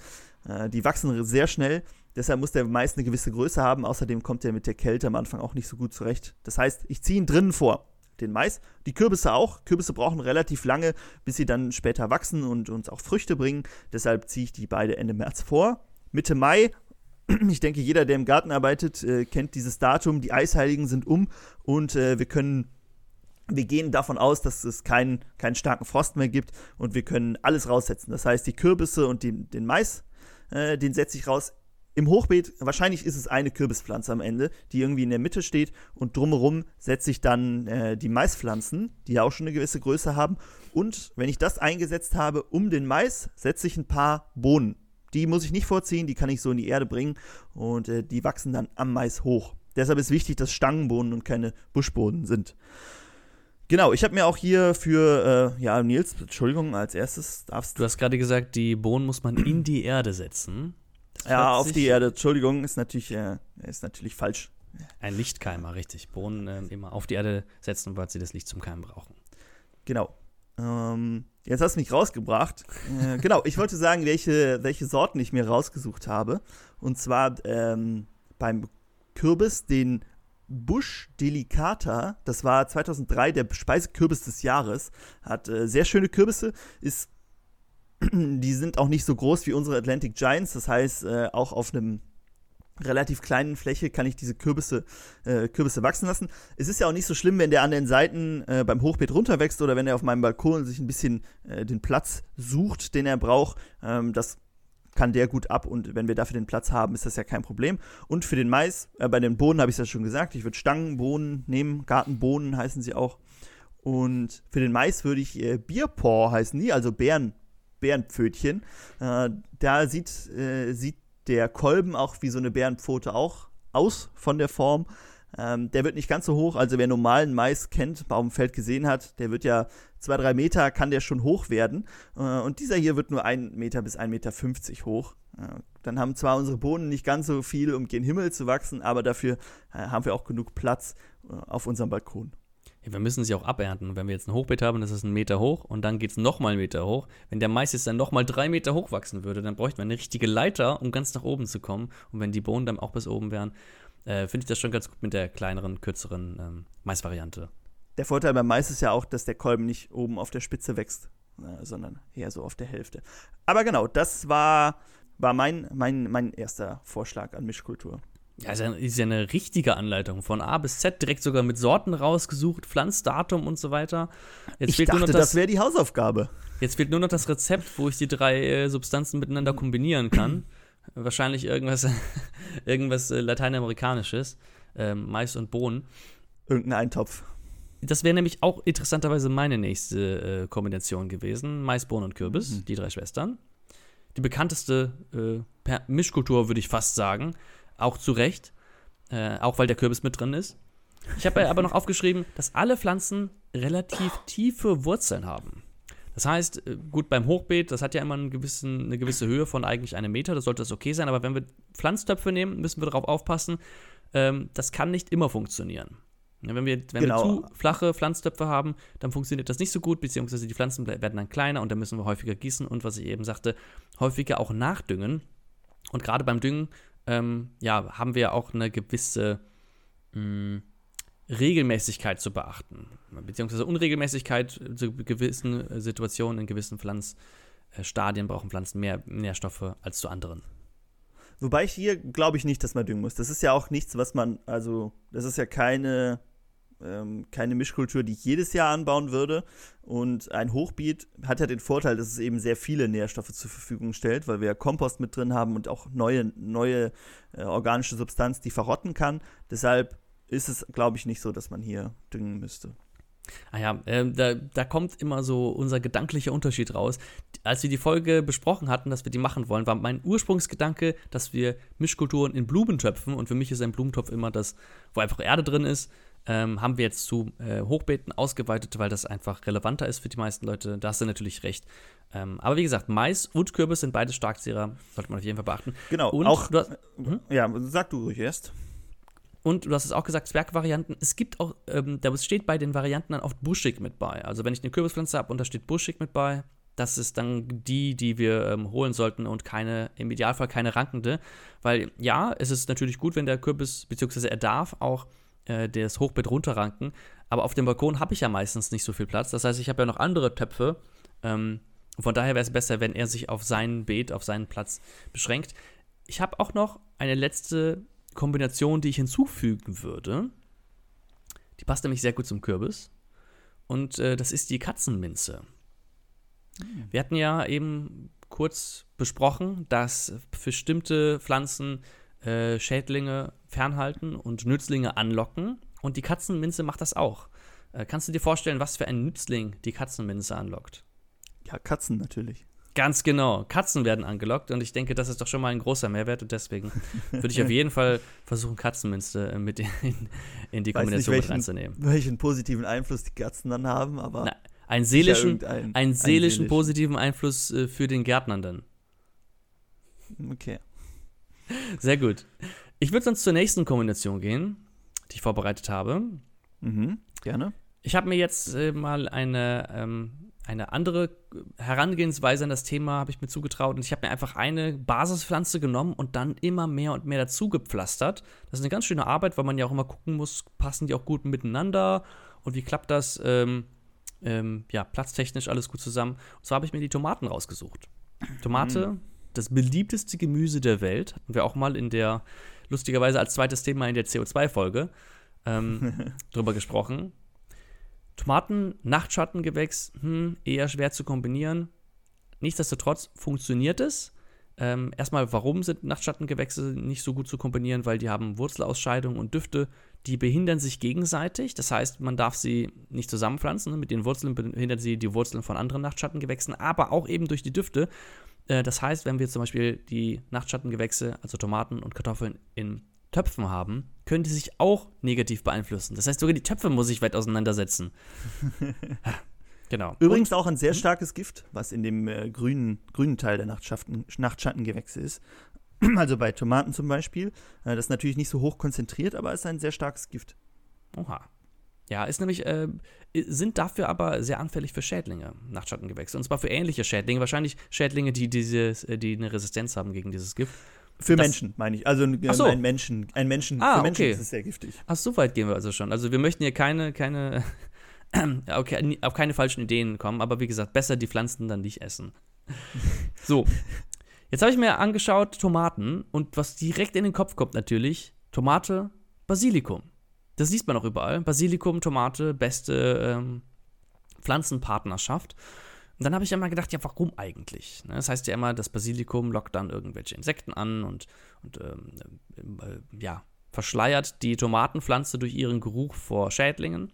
Äh, die wachsen sehr schnell. Deshalb muss der Mais eine gewisse Größe haben. Außerdem kommt er mit der Kälte am Anfang auch nicht so gut zurecht. Das heißt, ich ziehe ihn drinnen vor. Den Mais. Die Kürbisse auch. Kürbisse brauchen relativ lange, bis sie dann später wachsen und uns auch Früchte bringen. Deshalb ziehe ich die beide Ende März vor. Mitte Mai [clears throat] ich denke, jeder, der im Garten arbeitet, äh, kennt dieses Datum. Die Eisheiligen sind um und äh, wir können, wir gehen davon aus, dass es keinen, keinen starken Frost mehr gibt und wir können alles raussetzen. Das heißt, die Kürbisse und die, den Mais, äh, den setze ich raus. Im Hochbeet, wahrscheinlich ist es eine Kürbispflanze am Ende, die irgendwie in der Mitte steht und drumherum setze ich dann die Maispflanzen, die ja auch schon eine gewisse Größe haben. Und wenn ich das eingesetzt habe, um den Mais, setze ich ein paar Bohnen die muss ich nicht vorziehen, die kann ich so in die Erde bringen und äh, die wachsen dann am Mais hoch. Deshalb ist wichtig, dass Stangenbohnen und keine Buschbohnen sind. Genau, ich habe mir auch hier für, äh, ja, Nils, Entschuldigung, als erstes darfst du. Du hast gerade gesagt, die Bohnen muss man in die Erde setzen. Das ja, auf die Erde, Entschuldigung, ist natürlich, äh, ist natürlich falsch. Ein Lichtkeimer, richtig. Bohnen äh, immer auf die Erde setzen, weil sie das Licht zum Keimen brauchen. Genau. Ähm, jetzt hast du mich rausgebracht. Äh, genau, ich wollte sagen, welche, welche Sorten ich mir rausgesucht habe. Und zwar ähm, beim Kürbis den Busch Delicata. Das war 2003 der Speisekürbis des Jahres. Hat äh, sehr schöne Kürbisse, ist [clears throat] die sind auch nicht so groß wie unsere Atlantic Giants. Das heißt, äh, auch auf einem relativ kleinen Fläche kann ich diese Kürbisse, äh, Kürbisse wachsen lassen. Es ist ja auch nicht so schlimm, wenn der an den Seiten äh, beim Hochbeet runterwächst oder wenn er auf meinem Balkon sich ein bisschen äh, den Platz sucht, den er braucht. Ähm, das kann der gut ab und wenn wir dafür den Platz haben, ist das ja kein Problem. Und für den Mais, äh, bei den Bohnen habe ich es ja schon gesagt, ich würde Stangenbohnen nehmen, Gartenbohnen heißen sie auch. Und für den Mais würde ich äh, Bierpaw heißen die, also Bären, Bärenpfötchen. Äh, da sieht, äh, sieht der Kolben auch wie so eine Bärenpfote auch aus von der Form. Ähm, der wird nicht ganz so hoch, also wer normalen Mais kennt, auf dem Feld gesehen hat, der wird ja zwei, drei Meter, kann der schon hoch werden. Äh, und dieser hier wird nur ein Meter bis ein Meter fünfzig hoch. Äh, dann haben zwar unsere Bohnen nicht ganz so viel, um gen Himmel zu wachsen, aber dafür äh, haben wir auch genug Platz äh, auf unserem Balkon. Wir müssen sie auch abernten. Wenn wir jetzt ein Hochbeet haben, das ist ein Meter hoch und dann geht es nochmal einen Meter hoch. Wenn der Mais jetzt dann nochmal drei Meter hoch wachsen würde, dann bräuchten wir eine richtige Leiter, um ganz nach oben zu kommen. Und wenn die Bohnen dann auch bis oben wären, äh, finde ich das schon ganz gut mit der kleineren, kürzeren ähm, Maisvariante. Der Vorteil beim Mais ist ja auch, dass der Kolben nicht oben auf der Spitze wächst, äh, sondern eher so auf der Hälfte. Aber genau, das war, war mein, mein, mein erster Vorschlag an Mischkultur. Ja, ist ja, ist ja eine richtige Anleitung. Von A bis Z, direkt sogar mit Sorten rausgesucht, Pflanzdatum und so weiter. Jetzt ich dachte, das, das wäre die Hausaufgabe. Jetzt fehlt nur noch das Rezept, wo ich die drei äh, Substanzen miteinander kombinieren kann. [clears throat] Wahrscheinlich irgendwas, [laughs] irgendwas äh, Lateinamerikanisches. Ähm, Mais und Bohnen. Irgendein Eintopf. Das wäre nämlich auch interessanterweise meine nächste äh, Kombination gewesen. Mais, Bohnen und Kürbis, mhm. die drei Schwestern. Die bekannteste äh, Mischkultur, würde ich fast sagen. Auch zu Recht. Äh, auch weil der Kürbis mit drin ist. Ich habe aber noch aufgeschrieben, dass alle Pflanzen relativ tiefe Wurzeln haben. Das heißt, äh, gut, beim Hochbeet, das hat ja immer gewissen, eine gewisse Höhe von eigentlich einem Meter, das sollte das okay sein, aber wenn wir Pflanztöpfe nehmen, müssen wir darauf aufpassen, ähm, das kann nicht immer funktionieren. Wenn wir, wenn genau. wir zu flache Pflanztöpfe haben, dann funktioniert das nicht so gut, beziehungsweise die Pflanzen werden dann kleiner und dann müssen wir häufiger gießen und was ich eben sagte, häufiger auch nachdüngen. Und gerade beim Düngen, ähm, ja, haben wir auch eine gewisse mh, mm, Regelmäßigkeit zu beachten, beziehungsweise Unregelmäßigkeit zu gewissen äh, Situationen, in gewissen Pflanzstadien brauchen Pflanzen mehr Nährstoffe als zu anderen. Wobei ich hier glaube ich nicht, dass man düngen muss. Das ist ja auch nichts, was man, also, das ist ja keine, ähm, keine Mischkultur, die ich jedes Jahr anbauen würde. Und ein Hochbeet hat ja den Vorteil, dass es eben sehr viele Nährstoffe zur Verfügung stellt, weil wir ja Kompost mit drin haben und auch neue, neue äh, organische Substanz, die verrotten kann. Deshalb ist es, glaube ich, nicht so, dass man hier düngen müsste. Ah ja, äh, da, da kommt immer so unser gedanklicher Unterschied raus. Als wir die Folge besprochen hatten, dass wir die machen wollen, war mein Ursprungsgedanke, dass wir Mischkulturen in Blumen töpfen. Und für mich ist ein Blumentopf immer das, wo einfach Erde drin ist. Ähm, haben wir jetzt zu äh, Hochbeeten ausgeweitet, weil das einfach relevanter ist für die meisten Leute. Da hast du natürlich recht. Ähm, aber wie gesagt, Mais und Kürbis sind beide Starkzehrer, sollte man auf jeden Fall beachten. Genau, und auch. Hast, hm? Ja, sag du ruhig erst. Und du hast es auch gesagt, Zwergvarianten. Es gibt auch, ähm, da steht bei den Varianten dann oft buschig mit bei. Also wenn ich eine Kürbispflanze habe und da steht buschig mit bei, das ist dann die, die wir ähm, holen sollten und keine, im Idealfall keine rankende. Weil ja, es ist natürlich gut, wenn der Kürbis, beziehungsweise er darf auch äh, das Hochbeet runterranken, aber auf dem Balkon habe ich ja meistens nicht so viel Platz. Das heißt, ich habe ja noch andere Töpfe. Ähm, von daher wäre es besser, wenn er sich auf sein Beet, auf seinen Platz beschränkt. Ich habe auch noch eine letzte Kombination, die ich hinzufügen würde. Die passt nämlich sehr gut zum Kürbis. Und äh, das ist die Katzenminze. Mhm. Wir hatten ja eben kurz besprochen, dass bestimmte Pflanzen äh, Schädlinge fernhalten und Nützlinge anlocken. Und die Katzenminze macht das auch. Äh, kannst du dir vorstellen, was für ein Nützling die Katzenminze anlockt? Ja, Katzen natürlich. Ganz genau. Katzen werden angelockt und ich denke, das ist doch schon mal ein großer Mehrwert und deswegen [laughs] würde ich auf jeden Fall versuchen, Katzenminze äh, mit in, in die Kombination nicht, welchen, mit reinzunehmen. Welchen positiven Einfluss die Katzen dann haben, aber. Na, einen seelischen, einen, einen seelischen positiven Einfluss äh, für den Gärtnernden. Okay. Sehr gut. Ich würde sonst zur nächsten Kombination gehen, die ich vorbereitet habe. Mhm, gerne. Ich habe mir jetzt äh, mal eine ähm, eine andere Herangehensweise an das Thema habe ich mir zugetraut und ich habe mir einfach eine Basispflanze genommen und dann immer mehr und mehr dazu gepflastert. Das ist eine ganz schöne Arbeit, weil man ja auch immer gucken muss, passen die auch gut miteinander und wie klappt das, ähm, ähm, ja, platztechnisch alles gut zusammen. Und so habe ich mir die Tomaten rausgesucht. Tomate, mm. das beliebteste Gemüse der Welt, hatten wir auch mal in der, lustigerweise als zweites Thema in der CO2-Folge ähm, [laughs] drüber gesprochen. Tomaten, Nachtschattengewächs, hm, eher schwer zu kombinieren. Nichtsdestotrotz funktioniert es. Ähm, erstmal, warum sind Nachtschattengewächse nicht so gut zu kombinieren? Weil die haben Wurzelausscheidungen und Düfte, die behindern sich gegenseitig. Das heißt, man darf sie nicht zusammenpflanzen. Mit den Wurzeln behindern sie die Wurzeln von anderen Nachtschattengewächsen, aber auch eben durch die Düfte. Äh, das heißt, wenn wir zum Beispiel die Nachtschattengewächse, also Tomaten und Kartoffeln, in Töpfen haben, können die sich auch negativ beeinflussen. Das heißt, sogar die Töpfe muss ich weit auseinandersetzen. [laughs] genau. Übrigens Und, auch ein sehr hm? starkes Gift, was in dem äh, grünen, grünen Teil der Nachtschattengewächse ist. [clears throat] Also bei Tomaten zum Beispiel. Äh, das ist natürlich nicht so hoch konzentriert, aber ist ein sehr starkes Gift. Oha. Ja, ist nämlich, äh, sind dafür aber sehr anfällig für Schädlinge, Nachtschattengewächse. Und zwar für ähnliche Schädlinge, wahrscheinlich Schädlinge, die, dieses, äh, die eine Resistenz haben gegen dieses Gift. Für das, Menschen, meine ich. Also ein, so. ein Menschen, ein Menschen, ah, für Menschen okay. ist es sehr giftig. Ach, so weit gehen wir also schon. Also wir möchten hier keine, keine, [clears throat] okay, auf keine falschen Ideen kommen, aber wie gesagt, besser die Pflanzen dann nicht essen. [laughs] so. Jetzt habe ich mir angeschaut Tomaten und was direkt in den Kopf kommt natürlich, Tomate, Basilikum. Das liest man auch überall. Basilikum, Tomate, beste ähm, Pflanzenpartnerschaft. Und dann habe ich immer gedacht, ja, warum eigentlich? Ne? Das heißt ja immer, das Basilikum lockt dann irgendwelche Insekten an und, und ähm, äh, ja, verschleiert die Tomatenpflanze durch ihren Geruch vor Schädlingen.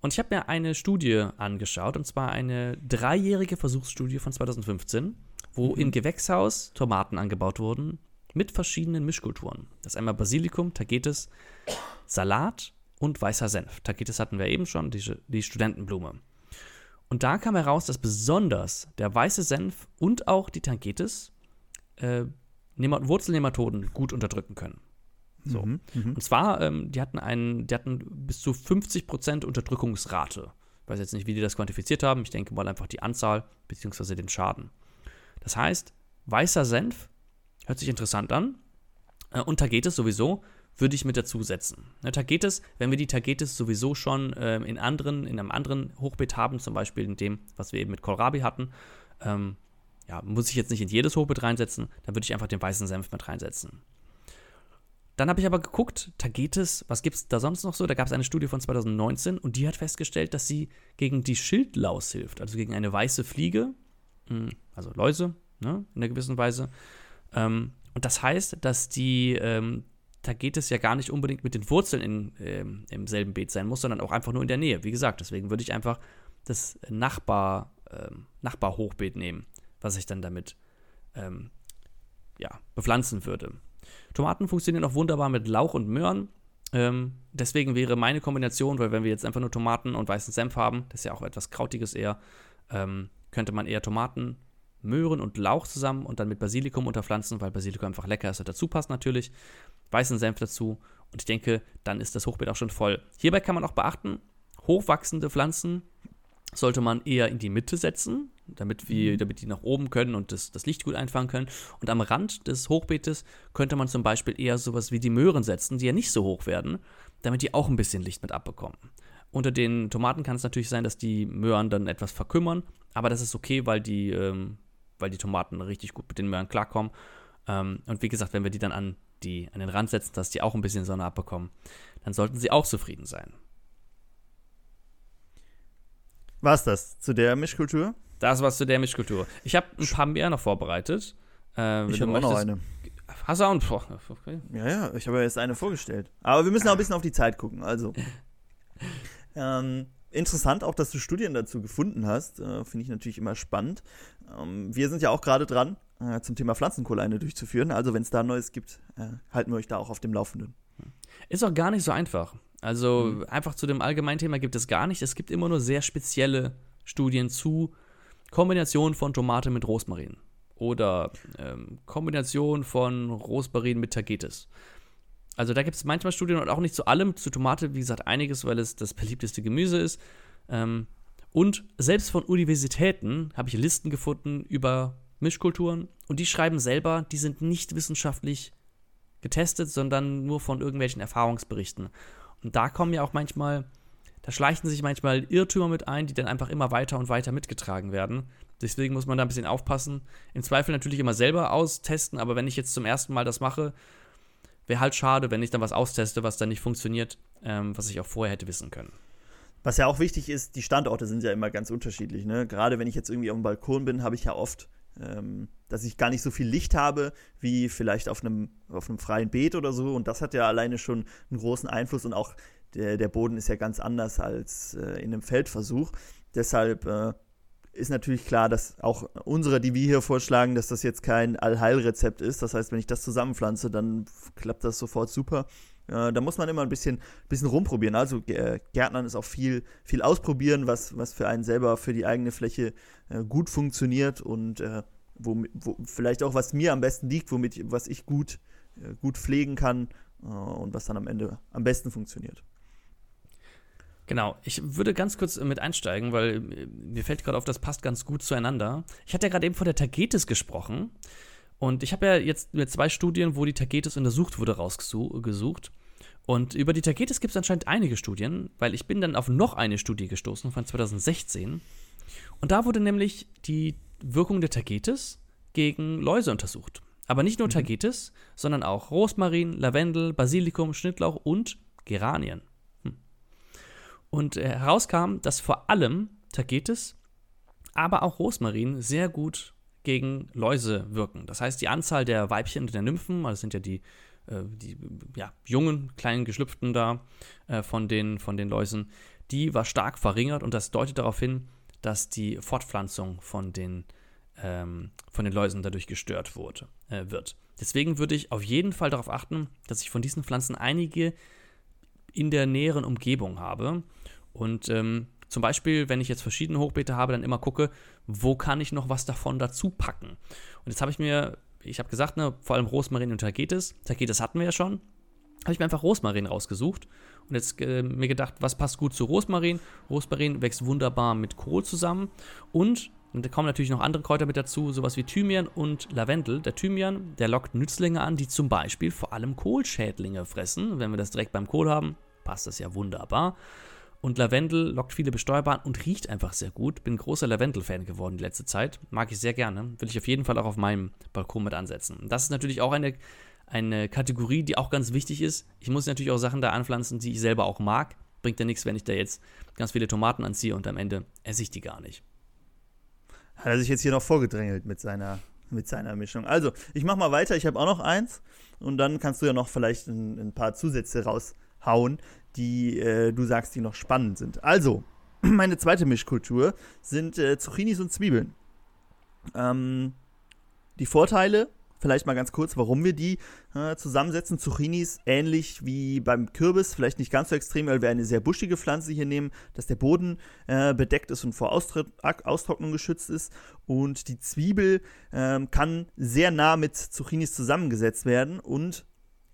Und ich habe mir eine Studie angeschaut, und zwar eine dreijährige Versuchsstudie von 2015, wo mhm. im Gewächshaus Tomaten angebaut wurden mit verschiedenen Mischkulturen. Das ist einmal Basilikum, Tagetes, Salat und weißer Senf. Tagetes hatten wir eben schon, die, die Studentenblume. Und da kam heraus, dass besonders der weiße Senf und auch die Tangetes äh, Wurzelnematoden gut unterdrücken können. So. Mhm, mh. Und zwar, ähm, die hatten einen, die hatten bis zu 50% Unterdrückungsrate. Ich weiß jetzt nicht, wie die das quantifiziert haben. Ich denke mal einfach die Anzahl bzw. den Schaden. Das heißt, weißer Senf hört sich interessant an. Äh, und Tagetes sowieso würde ich mit dazu setzen. Eine Tagetes, wenn wir die Tagetes sowieso schon ähm, in anderen, in einem anderen Hochbeet haben, zum Beispiel in dem, was wir eben mit Kohlrabi hatten, ähm, ja, muss ich jetzt nicht in jedes Hochbeet reinsetzen, dann würde ich einfach den weißen Senf mit reinsetzen. Dann habe ich aber geguckt, Tagetes, was gibt es da sonst noch so? Da gab es eine Studie von 2019 und die hat festgestellt, dass sie gegen die Schildlaus hilft, also gegen eine weiße Fliege, hm, also Läuse, ne, in einer gewissen Weise. Ähm, und das heißt, dass die ähm, da geht es ja gar nicht unbedingt mit den Wurzeln in, ähm, im selben Beet sein muss, sondern auch einfach nur in der Nähe. Wie gesagt, deswegen würde ich einfach das Nachbar, ähm, Nachbarhochbeet nehmen, was ich dann damit ähm, ja, bepflanzen würde. Tomaten funktionieren auch wunderbar mit Lauch und Möhren. Ähm, deswegen wäre meine Kombination, weil wenn wir jetzt einfach nur Tomaten und weißen Senf haben, das ist ja auch etwas Krautiges eher, ähm, könnte man eher Tomaten, Möhren und Lauch zusammen und dann mit Basilikum unterpflanzen, weil Basilikum einfach lecker ist und dazu passt natürlich weißen Senf dazu und ich denke, dann ist das Hochbeet auch schon voll. Hierbei kann man auch beachten, hochwachsende Pflanzen sollte man eher in die Mitte setzen, damit, wir, mhm. damit die nach oben können und das, das Licht gut einfangen können. Und am Rand des Hochbeetes könnte man zum Beispiel eher sowas wie die Möhren setzen, die ja nicht so hoch werden, damit die auch ein bisschen Licht mit abbekommen. Unter den Tomaten kann es natürlich sein, dass die Möhren dann etwas verkümmern, aber das ist okay, weil die, ähm, weil die Tomaten richtig gut mit den Möhren klarkommen. Ähm, und wie gesagt, wenn wir die dann an die an den Rand setzen, dass die auch ein bisschen Sonne abbekommen, dann sollten sie auch zufrieden sein. War's das zu der Mischkultur? Das war's zu der Mischkultur. Ich habe ein paar mehr noch vorbereitet. Äh, ich habe auch noch eine. Hast du auch einen? Okay. Ja, ja, ich habe ja jetzt eine vorgestellt. Aber wir müssen auch ein bisschen auf die Zeit gucken. Also. [laughs] ähm, interessant auch, dass du Studien dazu gefunden hast. Äh, Finde ich natürlich immer spannend. Ähm, wir sind ja auch gerade dran, äh, zum Thema Pflanzenkohle eine durchzuführen. Also, wenn es da Neues gibt, äh, halten wir euch da auch auf dem Laufenden. Ist auch gar nicht so einfach. Also, mhm. einfach zu dem Allgemeinthema gibt es gar nicht. Es gibt immer nur sehr spezielle Studien zu Kombination von Tomate mit Rosmarin oder ähm, Kombination von Rosmarin mit Tagetes. Also da gibt es manchmal Studien und auch nicht zu allem. Zu Tomate, wie gesagt, einiges, weil es das beliebteste Gemüse ist. Ähm, Und selbst von Universitäten habe ich Listen gefunden über Mischkulturen und die schreiben selber, die sind nicht wissenschaftlich getestet, sondern nur von irgendwelchen Erfahrungsberichten. Und da kommen ja auch manchmal, da schleichen sich manchmal Irrtümer mit ein, die dann einfach immer weiter und weiter mitgetragen werden. Deswegen muss man da ein bisschen aufpassen. Im Zweifel natürlich immer selber austesten, aber wenn ich jetzt zum ersten Mal das mache, wäre halt schade, wenn ich dann was austeste, was dann nicht funktioniert, ähm, was ich auch vorher hätte wissen können. Was ja auch wichtig ist, die Standorte sind ja immer ganz unterschiedlich. Ne? Gerade wenn ich jetzt irgendwie auf dem Balkon bin, habe ich ja oft, ähm, dass ich gar nicht so viel Licht habe, wie vielleicht auf einem, auf einem freien Beet oder so. Und das hat ja alleine schon einen großen Einfluss und auch der, der Boden ist ja ganz anders als äh, in einem Feldversuch. Deshalb äh, ist natürlich klar, dass auch unsere, die wir hier vorschlagen, dass das jetzt kein Allheilrezept ist. Das heißt, wenn ich das zusammenpflanze, dann klappt das sofort super. Äh, da muss man immer ein bisschen, bisschen rumprobieren. Also Gärtnern ist auch viel, viel ausprobieren, was, was für einen selber, für die eigene Fläche äh, gut funktioniert und äh, wo, wo, vielleicht auch was mir am besten liegt, womit was ich gut, gut pflegen kann und was dann am Ende am besten funktioniert. Genau, ich würde ganz kurz mit einsteigen, weil mir fällt gerade auf, das passt ganz gut zueinander. Ich hatte ja gerade eben von der Tagetes gesprochen. Und ich habe ja jetzt mit zwei Studien, wo die Tagetes untersucht wurde, rausgesucht. Und über die Tagetes gibt es anscheinend einige Studien, weil ich bin dann auf noch eine Studie gestoßen von 2016. Und da wurde nämlich die Wirkung der Tagetes gegen Läuse untersucht. Aber nicht nur mhm. Tagetes, sondern auch Rosmarin, Lavendel, Basilikum, Schnittlauch und Geranien. Und äh, herauskam, dass vor allem Tagetes, aber auch Rosmarin sehr gut gegen Läuse wirken. Das heißt, die Anzahl der Weibchen und der Nymphen, also das sind ja die, äh, die ja, jungen, kleinen Geschlüpften da äh, von, den, von den Läusen, die war stark verringert und das deutet darauf hin, dass die Fortpflanzung von den, ähm, von den Läusen dadurch gestört wurde, äh, wird. Deswegen würde ich auf jeden Fall darauf achten, dass ich von diesen Pflanzen einige in der näheren Umgebung habe. Und ähm, zum Beispiel, wenn ich jetzt verschiedene Hochbeete habe, dann immer gucke, wo kann ich noch was davon dazu packen. Und jetzt habe ich mir, ich habe gesagt, ne, vor allem Rosmarin und Tagetes. Tagetes hatten wir ja schon. Habe ich mir einfach Rosmarin rausgesucht und jetzt äh, mir gedacht, was passt gut zu Rosmarin? Rosmarin wächst wunderbar mit Kohl zusammen und und da kommen natürlich noch andere Kräuter mit dazu, sowas wie Thymian und Lavendel. Der Thymian, der lockt Nützlinge an, die zum Beispiel vor allem Kohlschädlinge fressen. Wenn wir das direkt beim Kohl haben, passt das ja wunderbar. Und Lavendel lockt viele Bestäuber an und riecht einfach sehr gut. Bin großer Lavendel-Fan geworden die letzte Zeit. Mag ich sehr gerne. Will ich auf jeden Fall auch auf meinem Balkon mit ansetzen. Das ist natürlich auch eine, eine Kategorie, die auch ganz wichtig ist. Ich muss natürlich auch Sachen da anpflanzen, die ich selber auch mag. Bringt ja nichts, wenn ich da jetzt ganz viele Tomaten anziehe und am Ende esse ich die gar nicht. Hat er sich jetzt hier noch vorgedrängelt mit seiner, mit seiner Mischung. Also, ich mach mal weiter. Ich habe auch noch eins. Und dann kannst du ja noch vielleicht ein, ein paar Zusätze raushauen, die äh, du sagst, die noch spannend sind. Also, [clears throat] meine zweite Mischkultur sind äh, Zucchinis und Zwiebeln. Ähm, die Vorteile Vielleicht mal ganz kurz, warum wir die äh, zusammensetzen. Zucchinis ähnlich wie beim Kürbis, vielleicht nicht ganz so extrem, weil wir eine sehr buschige Pflanze hier nehmen, dass der Boden äh, bedeckt ist und vor Austritt, Austrocknung geschützt ist. Und die Zwiebel äh, kann sehr nah mit Zucchinis zusammengesetzt werden und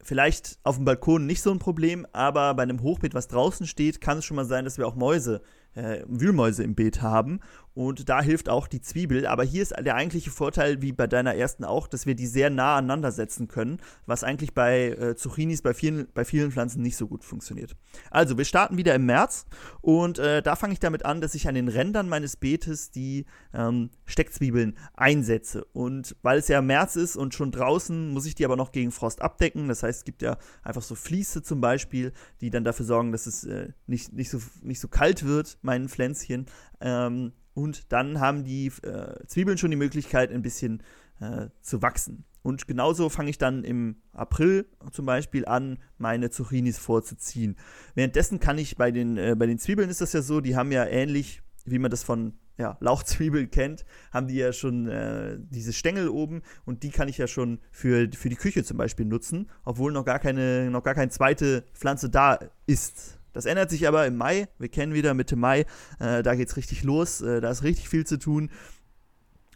vielleicht auf dem Balkon nicht so ein Problem, aber bei einem Hochbeet, was draußen steht, kann es schon mal sein, dass wir auch Mäuse äh, Wühlmäuse im Beet haben. Und da hilft auch die Zwiebel. Aber hier ist der eigentliche Vorteil, wie bei deiner ersten auch, dass wir die sehr nah aneinander setzen können, was eigentlich bei äh, Zucchinis bei vielen, bei vielen Pflanzen nicht so gut funktioniert. Also, wir starten wieder im März und äh, da fange ich damit an, dass ich an den Rändern meines Beetes die ähm, Steckzwiebeln einsetze. Und weil es ja März ist und schon draußen, muss ich die aber noch gegen Frost abdecken. Das heißt, es gibt ja einfach so Fließe zum Beispiel, die dann dafür sorgen, dass es äh, nicht, nicht, so, nicht so kalt wird meinen Pflänzchen. Ähm, und dann haben die äh, Zwiebeln schon die Möglichkeit, ein bisschen äh, zu wachsen. Und genauso fange ich dann im April zum Beispiel an, meine Zucchinis vorzuziehen. Währenddessen kann ich bei den, äh, bei den Zwiebeln ist das ja so, die haben ja ähnlich, wie man das von ja, Lauchzwiebeln [laughs] kennt, haben die ja schon äh, diese Stängel oben und die kann ich ja schon für, für die Küche zum Beispiel nutzen, obwohl noch gar keine, noch gar keine zweite Pflanze da ist. Das ändert sich aber im Mai. Wir kennen wieder Mitte Mai. Äh, da geht es richtig los. Äh, da ist richtig viel zu tun.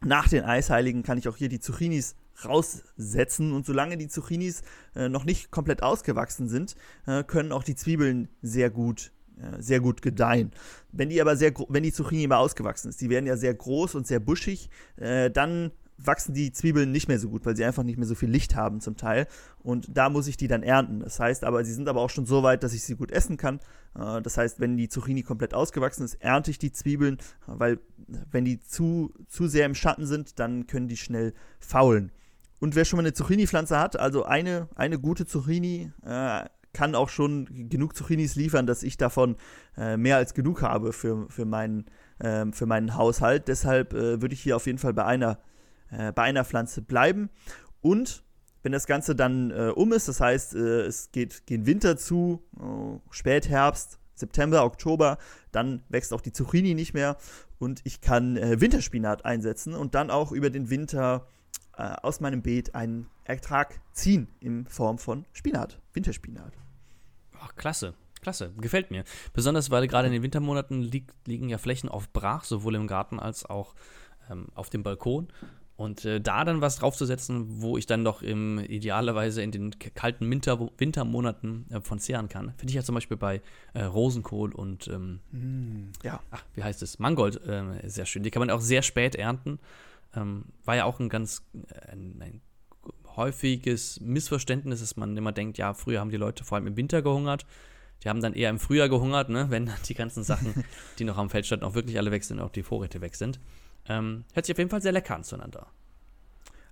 Nach den Eisheiligen kann ich auch hier die Zucchinis raussetzen. Und solange die Zucchinis äh, noch nicht komplett ausgewachsen sind, äh, können auch die Zwiebeln sehr gut äh, sehr gut gedeihen. Wenn die aber sehr, wenn die Zucchini mal ausgewachsen ist, die werden ja sehr groß und sehr buschig, äh, dann wachsen die Zwiebeln nicht mehr so gut, weil sie einfach nicht mehr so viel Licht haben zum Teil. Und da muss ich die dann ernten. Das heißt aber, sie sind aber auch schon so weit, dass ich sie gut essen kann. Äh, das heißt, wenn die Zucchini komplett ausgewachsen ist, ernte ich die Zwiebeln, weil wenn die zu, zu sehr im Schatten sind, dann können die schnell faulen. Und wer schon mal eine Zucchini-Pflanze hat, also eine, eine gute Zucchini, äh, kann auch schon genug Zucchinis liefern, dass ich davon äh, mehr als genug habe für, für, meinen, äh, für meinen Haushalt. Deshalb äh, würde ich hier auf jeden Fall bei einer, äh, bei einer Pflanze bleiben. Und wenn das Ganze dann äh, um ist, das heißt, äh, es geht gehen Winter zu, Spätherbst, September, Oktober, dann wächst auch die Zucchini nicht mehr und ich kann Winterspinat einsetzen und dann auch über den Winter aus meinem Beet einen Ertrag ziehen in Form von Spinat, Winterspinat. Ach, klasse. Klasse, gefällt mir. Besonders, weil gerade in den Wintermonaten lieg, liegen ja Flächen auf Brach, sowohl im Garten als auch ähm, auf dem Balkon. Und äh, da dann was draufzusetzen, wo ich dann doch im, idealerweise in den kalten Winter, Wintermonaten äh, von zehren kann, finde ich ja zum Beispiel bei äh, Rosenkohl und ähm, mm, ja. ach, wie heißt es, Mangold äh, sehr schön. Die kann man auch sehr spät ernten. Ähm, war ja auch ein ganz äh, ein, ein häufiges Missverständnis, dass man immer denkt, ja, früher haben die Leute vor allem im Winter gehungert. Die haben dann eher im Frühjahr gehungert, ne, [laughs] wenn die ganzen Sachen, [laughs] die noch am Feld standen, auch wirklich alle weg sind und auch die Vorräte weg sind. Ähm, hört sich auf jeden Fall sehr lecker an zueinander.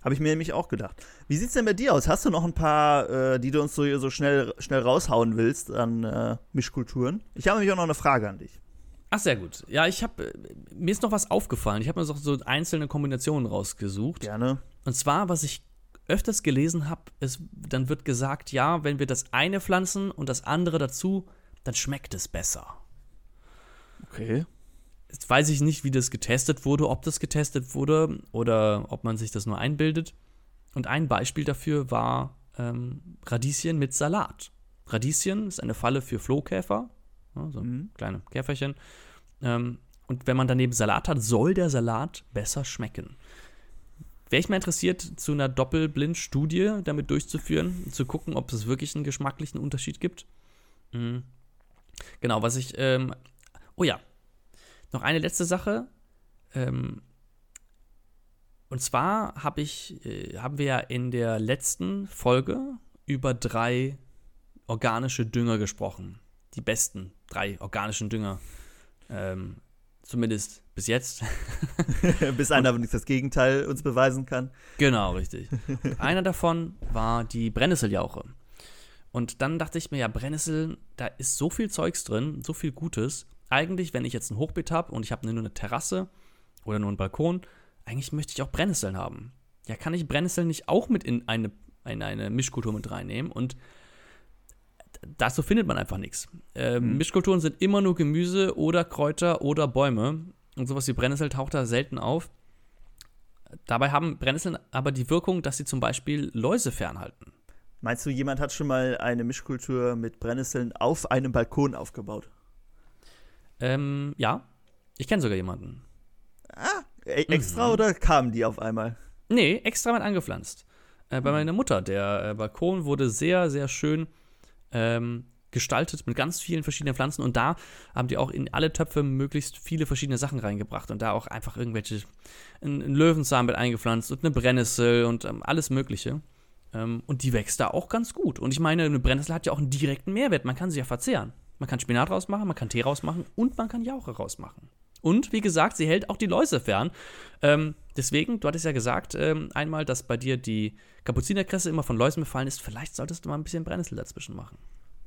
Habe ich mir nämlich auch gedacht. Wie sieht es denn bei dir aus? Hast du noch ein paar, äh, die du uns so, so schnell, schnell raushauen willst an äh, Mischkulturen? Ich habe nämlich auch noch eine Frage an dich. Ach, sehr gut. Ja, ich habe, mir ist noch was aufgefallen. Ich habe mir so, so einzelne Kombinationen rausgesucht. Gerne. Und zwar, was ich öfters gelesen habe, dann wird gesagt, ja, wenn wir das eine pflanzen und das andere dazu, dann schmeckt es besser. Okay. Jetzt weiß ich nicht, wie das getestet wurde, ob das getestet wurde oder ob man sich das nur einbildet. Und ein Beispiel dafür war ähm, Radieschen mit Salat. Radieschen ist eine Falle für Flohkäfer, ja, so mhm. kleine Käferchen. Ähm, und wenn man daneben Salat hat, soll der Salat besser schmecken. Wäre ich mal interessiert, zu einer Doppelblind-Studie damit durchzuführen, zu gucken, ob es wirklich einen geschmacklichen Unterschied gibt. Mhm. Genau, was ich. Ähm, oh ja, noch eine letzte Sache. Ähm, und zwar hab ich, äh, haben wir ja in der letzten Folge über drei organische Dünger gesprochen. Die besten drei organischen Dünger. Ähm, Zumindest bis jetzt. [laughs] bis einer aber das Gegenteil uns beweisen kann. Genau, richtig. Und einer davon war die Brennnesseljauche. Und dann dachte ich mir, ja, Brennnesseln, da ist so viel Zeugs drin, so viel Gutes. Eigentlich, wenn ich jetzt ein Hochbeet habe und ich habe nur eine Terrasse oder nur einen Balkon, eigentlich möchte ich auch Brennnesseln haben. Ja, kann ich Brennnesseln nicht auch mit in eine, in eine Mischkultur mit reinnehmen? Und dazu findet man einfach nichts. Äh, mhm. Mischkulturen sind immer nur Gemüse oder Kräuter oder Bäume. Und sowas wie Brennnessel taucht da selten auf. Dabei haben Brennnesseln aber die Wirkung, dass sie zum Beispiel Läuse fernhalten. Meinst du, jemand hat schon mal eine Mischkultur mit Brennnesseln auf einem Balkon aufgebaut? Ähm, ja. Ich kenne sogar jemanden. Ah, e extra mhm. oder kamen die auf einmal? Nee, extra mit angepflanzt. Äh, bei mhm. meiner Mutter. Der äh, Balkon wurde sehr, sehr schön ähm, gestaltet mit ganz vielen verschiedenen Pflanzen und da haben die auch in alle Töpfe möglichst viele verschiedene Sachen reingebracht und da auch einfach irgendwelche, ein, ein Löwensamen mit eingepflanzt und eine Brennnessel und ähm, alles Mögliche. Ähm, und die wächst da auch ganz gut. Und ich meine, eine Brennnessel hat ja auch einen direkten Mehrwert. Man kann sie ja verzehren. Man kann Spinat rausmachen, man kann Tee rausmachen und man kann Jauche rausmachen. Und wie gesagt, sie hält auch die Läuse fern. Ähm, deswegen, du hattest ja gesagt ähm, einmal, dass bei dir die Kapuzinerkresse immer von Läusen befallen ist. Vielleicht solltest du mal ein bisschen Brennnessel dazwischen machen.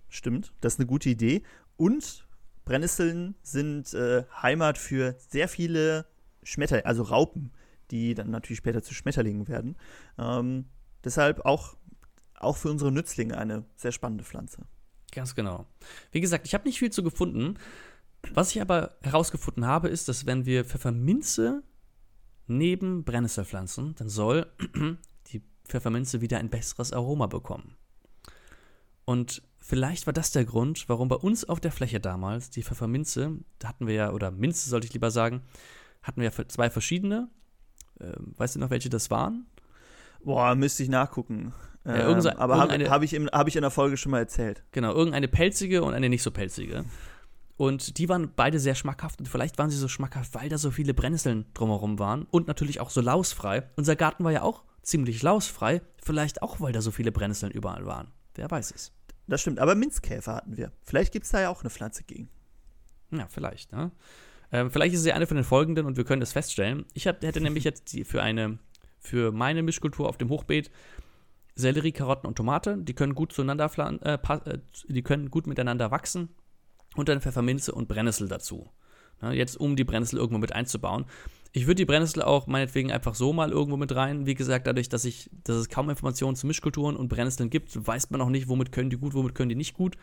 Stimmt, das ist eine gute Idee. Und Brennnesseln sind äh, Heimat für sehr viele Schmetterlinge, also Raupen, die dann natürlich später zu Schmetterlingen werden. Ähm, deshalb auch, auch für unsere Nützlinge eine sehr spannende Pflanze. Ganz genau. Wie gesagt, ich habe nicht viel zu gefunden. Was ich aber herausgefunden habe, ist, dass wenn wir Pfefferminze neben Brennnessel pflanzen, dann soll [clears throat] die Pfefferminze wieder ein besseres Aroma bekommen. Und vielleicht war das der Grund, warum bei uns auf der Fläche damals die Pfefferminze, da hatten wir ja, oder Minze sollte ich lieber sagen, hatten wir zwei verschiedene. Ähm, weißt du noch, welche das waren? Boah, müsste ich nachgucken. Ja, ähm, aber habe hab ich, hab ich in der Folge schon mal erzählt. Genau, irgendeine pelzige und eine nicht so pelzige. Und die waren beide sehr schmackhaft. Und vielleicht waren sie so schmackhaft, weil da so viele Brennnesseln drumherum waren. Und natürlich auch so lausfrei. Unser Garten war ja auch ziemlich lausfrei. Vielleicht auch, weil da so viele Brennnesseln überall waren. Wer weiß es. Das stimmt, aber Minzkäfer hatten wir. Vielleicht gibt es da ja auch eine Pflanze gegen. Ja, vielleicht. Ne? Ähm, vielleicht ist sie eine von den folgenden und wir können das feststellen. Ich hab, hätte nämlich jetzt die für eine, für meine Mischkultur auf dem Hochbeet Sellerie, Karotten und Tomate. Die können gut zueinander, äh, äh, die können gut miteinander wachsen. Und dann Pfefferminze und Brennnessel dazu. Ne, jetzt, um die Brennnessel irgendwo mit einzubauen. Ich würde die Brennnessel auch meinetwegen einfach so mal irgendwo mit rein. Wie gesagt, dadurch, dass, ich, dass es kaum Informationen zu Mischkulturen und Brennnesseln gibt, weiß man auch nicht, womit können die gut, womit können die nicht gut.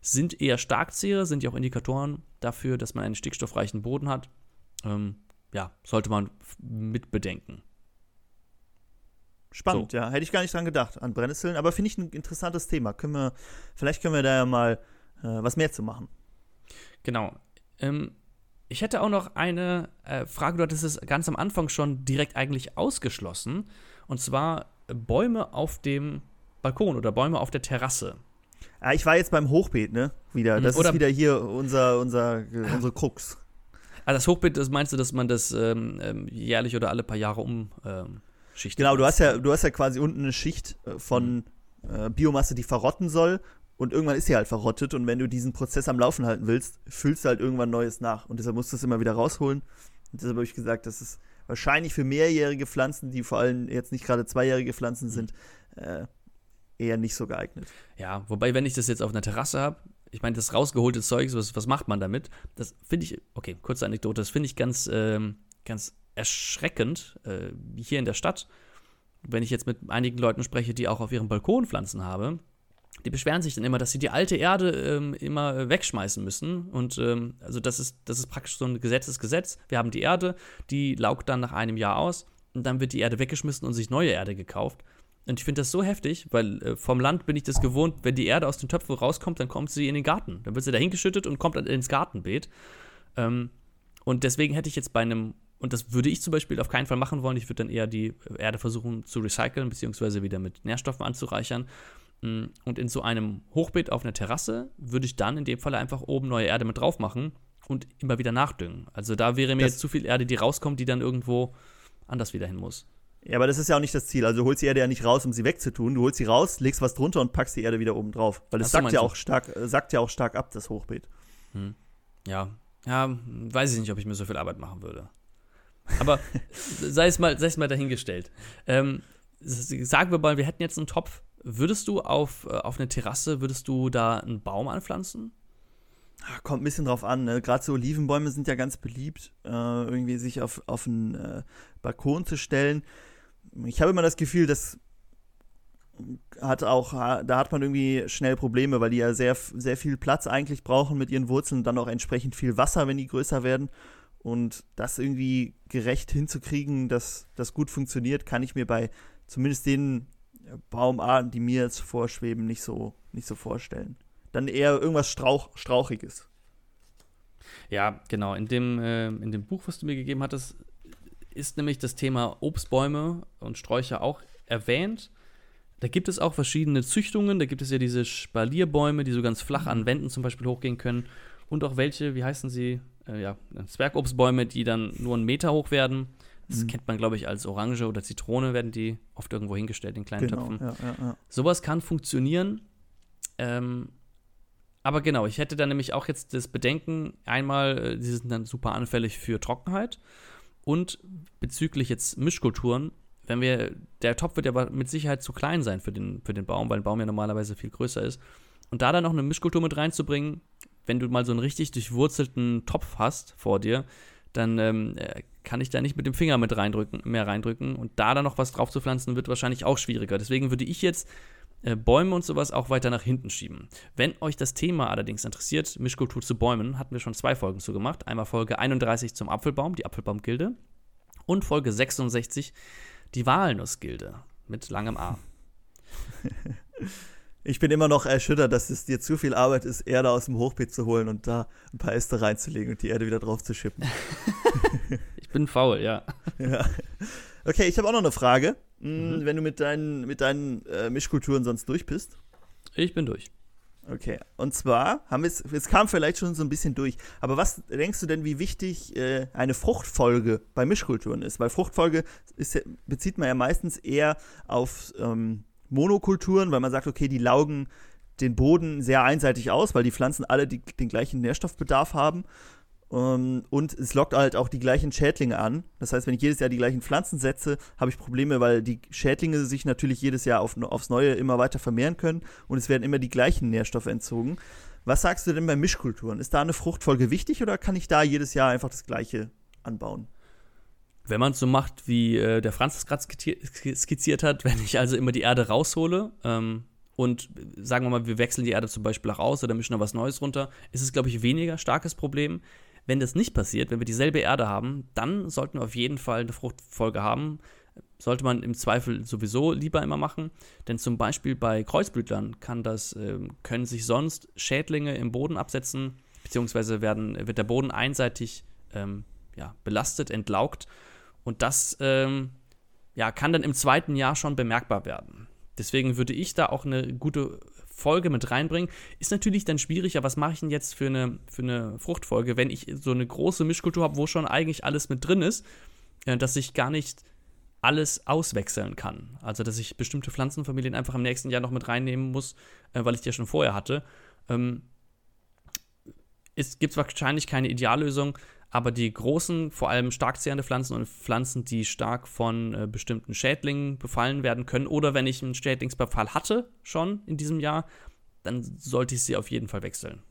Sind eher Starkzehrer, sind ja auch Indikatoren dafür, dass man einen stickstoffreichen Boden hat. Ähm, ja, sollte man mit bedenken. Spannend, so. ja. Hätte ich gar nicht dran gedacht, an Brennnesseln. Aber finde ich ein interessantes Thema. Können wir, vielleicht können wir da ja mal äh, was mehr zu machen. Genau. Ähm, ich hätte auch noch eine äh, Frage, du hattest es ganz am Anfang schon direkt eigentlich ausgeschlossen. Und zwar Bäume auf dem Balkon oder Bäume auf der Terrasse. Ja, ich war jetzt beim Hochbeet, ne? Wieder. Das oder ist wieder hier unser, unser, äh, unsere Krux. Ah, das Hochbeet, das meinst du, dass man das ähm, ähm jährlich oder alle paar Jahre umschichtet? Ähm, genau, du hast ja, du hast ja quasi unten eine Schicht äh, von mhm. äh, Biomasse, die verrotten soll. Und irgendwann ist sie halt verrottet und wenn du diesen Prozess am Laufen halten willst, füllst du halt irgendwann Neues nach. Und deshalb musst du es immer wieder rausholen. Und deshalb habe ich gesagt, das ist wahrscheinlich für mehrjährige Pflanzen, die vor allem jetzt nicht gerade zweijährige Pflanzen sind, äh, eher nicht so geeignet. Ja, wobei, wenn ich das jetzt auf einer Terrasse habe, ich meine, das rausgeholte Zeug, was, was macht man damit? Das finde ich, okay, kurze Anekdote, das finde ich ganz, ähm, ganz erschreckend äh, hier in der Stadt. Wenn ich jetzt mit einigen Leuten spreche, die auch auf ihrem Balkon Pflanzen haben, die beschweren sich dann immer, dass sie die alte Erde ähm, immer wegschmeißen müssen. Und ähm, also das ist, das ist praktisch so ein Gesetzesgesetz. Wir haben die Erde, die laugt dann nach einem Jahr aus und dann wird die Erde weggeschmissen und sich neue Erde gekauft. Und ich finde das so heftig, weil äh, vom Land bin ich das gewohnt, wenn die Erde aus den Töpfen rauskommt, dann kommt sie in den Garten. Dann wird sie da hingeschüttet und kommt dann ins Gartenbeet. Ähm, und deswegen hätte ich jetzt bei einem, und das würde ich zum Beispiel auf keinen Fall machen wollen, ich würde dann eher die Erde versuchen zu recyceln, beziehungsweise wieder mit Nährstoffen anzureichern. Mm, und in so einem Hochbeet auf einer Terrasse würde ich dann in dem Fall einfach oben neue Erde mit drauf machen und immer wieder nachdüngen. Also da wäre mir das jetzt zu viel Erde, die rauskommt, die dann irgendwo anders wieder hin muss. Ja, aber das ist ja auch nicht das Ziel. Also du holst die Erde ja nicht raus, um sie wegzutun. Du holst sie raus, legst was drunter und packst die Erde wieder oben drauf. Weil es sackt ja auch stark, äh, sackt ja auch stark ab, das Hochbeet. Hm. Ja. Ja, weiß ich nicht, ob ich mir so viel Arbeit machen würde. Aber [laughs] sei es mal, sei es mal dahingestellt. Ähm, sagen wir mal, wir hätten jetzt einen Topf Würdest du auf, äh, auf eine Terrasse, würdest du da einen Baum anpflanzen? Ah, kommt ein bisschen drauf an. Ne? Gerade so Olivenbäume sind ja ganz beliebt, äh, irgendwie sich auf, auf einen äh, Balkon zu stellen. Ich habe immer das Gefühl, dass hat auch, da hat man irgendwie schnell Probleme, weil die ja sehr, sehr viel Platz eigentlich brauchen mit ihren Wurzeln und dann auch entsprechend viel Wasser, wenn die größer werden. Und das irgendwie gerecht hinzukriegen, dass das gut funktioniert, kann ich mir bei zumindest den Baumarten, die mir jetzt vorschweben, nicht so, nicht so vorstellen. Dann eher irgendwas Strauch, Strauchiges. Ja, genau. In dem, äh, in dem Buch, was du mir gegeben hattest, ist nämlich das Thema Obstbäume und Sträucher auch erwähnt. Da gibt es auch verschiedene Züchtungen. Da gibt es ja diese Spalierbäume, die so ganz flach an Wänden zum Beispiel hochgehen können. Und auch welche, wie heißen sie? Äh, ja, Zwergobstbäume, die dann nur einen Meter hoch werden. Das mhm. kennt man, glaube ich, als Orange oder Zitrone, werden die oft irgendwo hingestellt in kleinen genau, Töpfen. Ja, ja, ja. Sowas kann funktionieren. Ähm, aber genau, ich hätte dann nämlich auch jetzt das Bedenken, einmal, äh, die sind dann super anfällig für Trockenheit. Und bezüglich jetzt Mischkulturen, wenn wir, der Topf wird ja mit Sicherheit zu klein sein für den, für den Baum, weil ein Baum ja normalerweise viel größer ist. Und da dann noch eine Mischkultur mit reinzubringen, wenn du mal so einen richtig durchwurzelten Topf hast vor dir, dann ähm, äh, kann ich da nicht mit dem Finger mit reindrücken, mehr reindrücken. Und da dann noch was drauf zu pflanzen, wird wahrscheinlich auch schwieriger. Deswegen würde ich jetzt äh, Bäume und sowas auch weiter nach hinten schieben. Wenn euch das Thema allerdings interessiert, Mischkultur zu Bäumen, hatten wir schon zwei Folgen zu gemacht. Einmal Folge 31 zum Apfelbaum, die Apfelbaumgilde. Und Folge 66, die Walnussgilde mit langem A. [laughs] Ich bin immer noch erschüttert, dass es dir zu viel Arbeit ist, Erde aus dem Hochbeet zu holen und da ein paar Äste reinzulegen und die Erde wieder drauf zu schippen. [laughs] ich bin faul, ja. [laughs] ja. Okay, ich habe auch noch eine Frage. Hm, mhm. Wenn du mit deinen, mit deinen äh, Mischkulturen sonst durch bist? Ich bin durch. Okay, und zwar haben wir es, es kam vielleicht schon so ein bisschen durch, aber was denkst du denn, wie wichtig äh, eine Fruchtfolge bei Mischkulturen ist? Weil Fruchtfolge ist, bezieht man ja meistens eher auf ähm, Monokulturen, weil man sagt, okay, die laugen den Boden sehr einseitig aus, weil die Pflanzen alle die, den gleichen Nährstoffbedarf haben. Um, ähm, und es lockt halt auch die gleichen Schädlinge an. Das heißt, wenn ich jedes Jahr die gleichen Pflanzen setze, habe ich Probleme, weil die Schädlinge sich natürlich jedes Jahr auf, aufs Neue immer weiter vermehren können und es werden immer die gleichen Nährstoffe entzogen. Was sagst du denn bei Mischkulturen? Ist da eine Fruchtfolge wichtig oder kann ich da jedes Jahr einfach das Gleiche anbauen? Wenn man es so macht, wie äh, der Franz es gerade skizziert hat, [laughs] wenn ich also immer die Erde raushole, ähm, und sagen wir mal, wir wechseln die Erde zum Beispiel auch aus oder mischen da was Neues runter, ist es, glaube ich, weniger starkes Problem. Wenn das nicht passiert, wenn wir dieselbe Erde haben, dann sollten wir auf jeden Fall eine Fruchtfolge haben. Sollte man im Zweifel sowieso lieber immer machen, denn zum Beispiel bei Kreuzblütlern kann das, äh, können sich sonst Schädlinge im Boden absetzen, beziehungsweise werden, wird der Boden einseitig ähm, ja, belastet, entlaugt und das ähm, ja, kann dann im zweiten Jahr schon bemerkbar werden. Deswegen würde ich da auch eine gute Folge mit reinbringen. Ist natürlich dann schwierig, aber was mache ich denn jetzt für eine, für eine Fruchtfolge, wenn ich so eine große Mischkultur habe, wo schon eigentlich alles mit drin ist, äh, dass ich gar nicht alles auswechseln kann. Also, dass ich bestimmte Pflanzenfamilien einfach im nächsten Jahr noch mit reinnehmen muss, äh, weil ich die ja schon vorher hatte. Ähm, es gibt wahrscheinlich keine Ideallösung, aber die großen, vor allem stark zehrende Pflanzen und Pflanzen, die stark von äh, bestimmten Schädlingen befallen werden können, oder wenn ich einen Schädlingsbefall hatte schon in diesem Jahr, dann sollte ich sie auf jeden Fall wechseln.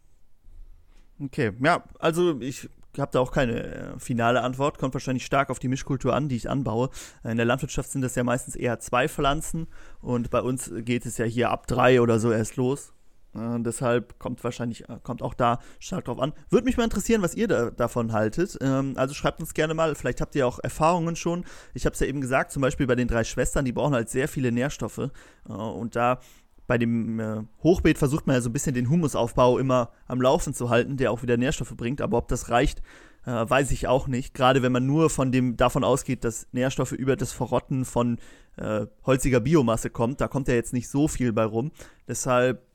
Okay, ja, also ich habe da auch keine äh, finale Antwort. Kommt wahrscheinlich stark auf die Mischkultur an, die ich anbaue. In der Landwirtschaft sind das ja meistens eher zwei Pflanzen und bei uns geht es ja hier ab drei oder so erst los. Äh, deshalb kommt wahrscheinlich, äh, kommt auch da stark drauf an. Würde mich mal interessieren, was ihr da, davon haltet. Ähm, also schreibt uns gerne mal, vielleicht habt ihr auch Erfahrungen schon. Ich habe es ja eben gesagt, zum Beispiel bei den drei Schwestern, die brauchen halt sehr viele Nährstoffe. Äh, und da bei dem äh, Hochbeet versucht man ja so ein bisschen den Humusaufbau immer am Laufen zu halten, der auch wieder Nährstoffe bringt. Aber ob das reicht, äh, weiß ich auch nicht. Gerade wenn man nur von dem davon ausgeht, dass Nährstoffe über das Verrotten von äh, holziger Biomasse kommt, da kommt ja jetzt nicht so viel bei rum. Deshalb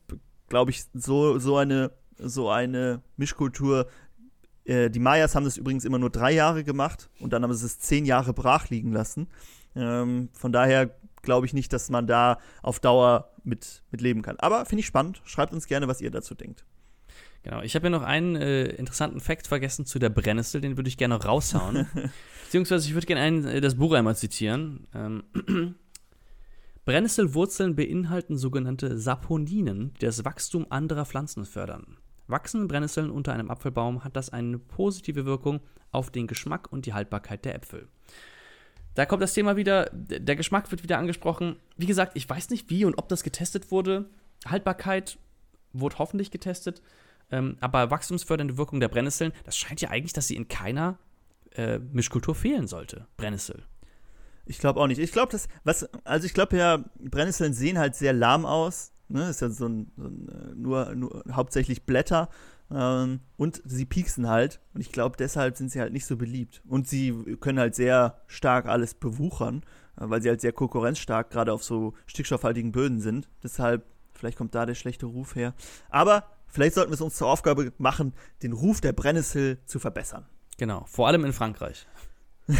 glaube ich, so, so, eine, so eine Mischkultur. Äh, die Mayas haben das übrigens immer nur drei Jahre gemacht und dann haben sie es zehn Jahre brach liegen lassen. Ähm, von daher glaube ich nicht, dass man da auf Dauer mit, mit leben kann. Aber finde ich spannend. Schreibt uns gerne, was ihr dazu denkt. Genau, ich habe ja noch einen äh, interessanten Fakt vergessen zu der Brennnessel, den würde ich gerne raushauen. [laughs] Beziehungsweise ich würde gerne einen, äh, das Buch einmal zitieren. Ähm, [clears throat] Brennnesselwurzeln beinhalten sogenannte Saponinen, die das Wachstum anderer Pflanzen fördern. Wachsen Brennnesseln unter einem Apfelbaum, hat das eine positive Wirkung auf den Geschmack und die Haltbarkeit der Äpfel. Da kommt das Thema wieder, der Geschmack wird wieder angesprochen. Wie gesagt, ich weiß nicht, wie und ob das getestet wurde. Haltbarkeit wurde hoffentlich getestet. Ähm, aber wachstumsfördernde Wirkung der Brennnesseln, das scheint ja eigentlich, dass sie in keiner äh, Mischkultur fehlen sollte. Brennnessel. Ich glaube auch nicht. Ich glaube, das, was, also ich glaube ja, Brennnesseln sehen halt sehr lahm aus. Ne? Ist ja so ein, so ein äh, nur, nur hauptsächlich Blätter. Ähm, und sie pieksen halt. Und ich glaube, deshalb sind sie halt nicht so beliebt. Und sie können halt sehr stark alles bewuchern, äh, weil sie halt sehr konkurrenzstark gerade auf so stickstoffhaltigen Böden sind. Deshalb, vielleicht kommt da der schlechte Ruf her. Aber vielleicht sollten wir es uns zur Aufgabe machen, den Ruf der Brennnessel zu verbessern. Genau, vor allem in Frankreich. [laughs]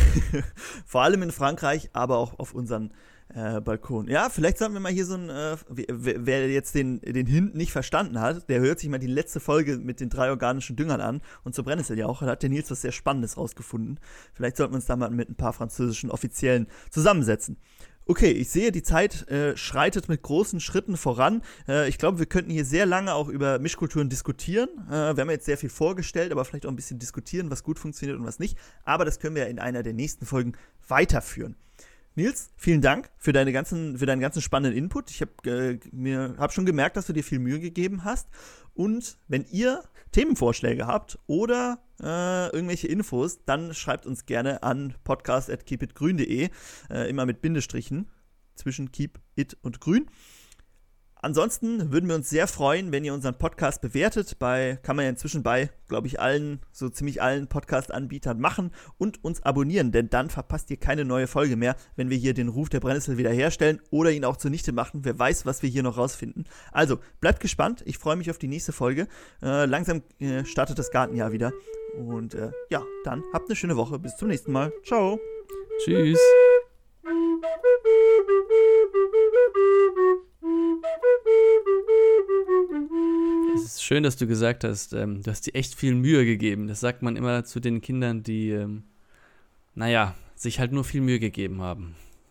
Vor allem in Frankreich, aber auch auf unseren äh, Balkon. Ja, vielleicht sollten wir mal hier so ein, äh, wer, wer, jetzt den, den Hint nicht verstanden hat, der hört sich mal die letzte Folge mit den drei organischen Düngern an und zur auch. Da hat der Nils was sehr Spannendes rausgefunden. Vielleicht sollten wir uns da mal mit ein paar französischen Offiziellen zusammensetzen. Okay, ich sehe, die Zeit äh, schreitet mit großen Schritten voran. Äh, ich glaube, wir könnten hier sehr lange auch über Mischkulturen diskutieren. Äh, wir haben jetzt sehr viel vorgestellt, aber vielleicht auch ein bisschen diskutieren, was gut funktioniert und was nicht. Aber das können wir in einer der nächsten Folgen weiterführen. Nils, vielen Dank für, deine ganzen, für deinen ganzen spannenden Input. Ich habe äh, hab schon gemerkt, dass du dir viel Mühe gegeben hast. Und wenn ihr Themenvorschläge habt oder äh, irgendwelche Infos, dann schreibt uns gerne an podcast.keepitgrün.de, äh, immer mit Bindestrichen zwischen keep, it und grün. Ansonsten würden wir uns sehr freuen, wenn ihr unseren Podcast bewertet. Bei kann man ja inzwischen bei, glaube ich, allen, so ziemlich allen Podcast-Anbietern machen und uns abonnieren, denn dann verpasst ihr keine neue Folge mehr, wenn wir hier den Ruf der Brennnessel wiederherstellen oder ihn auch zunichte machen. Wer weiß, was wir hier noch rausfinden. Also bleibt gespannt. Ich freue mich auf die nächste Folge. Äh, langsam äh, startet das Gartenjahr wieder. Und äh, ja, dann habt eine schöne Woche. Bis zum nächsten Mal. Ciao. Tschüss. Es ist schön, dass du gesagt hast, ähm, du hast dir echt viel Mühe gegeben. Das sagt man immer zu den Kindern, die, ähm, naja, sich halt nur viel Mühe gegeben haben.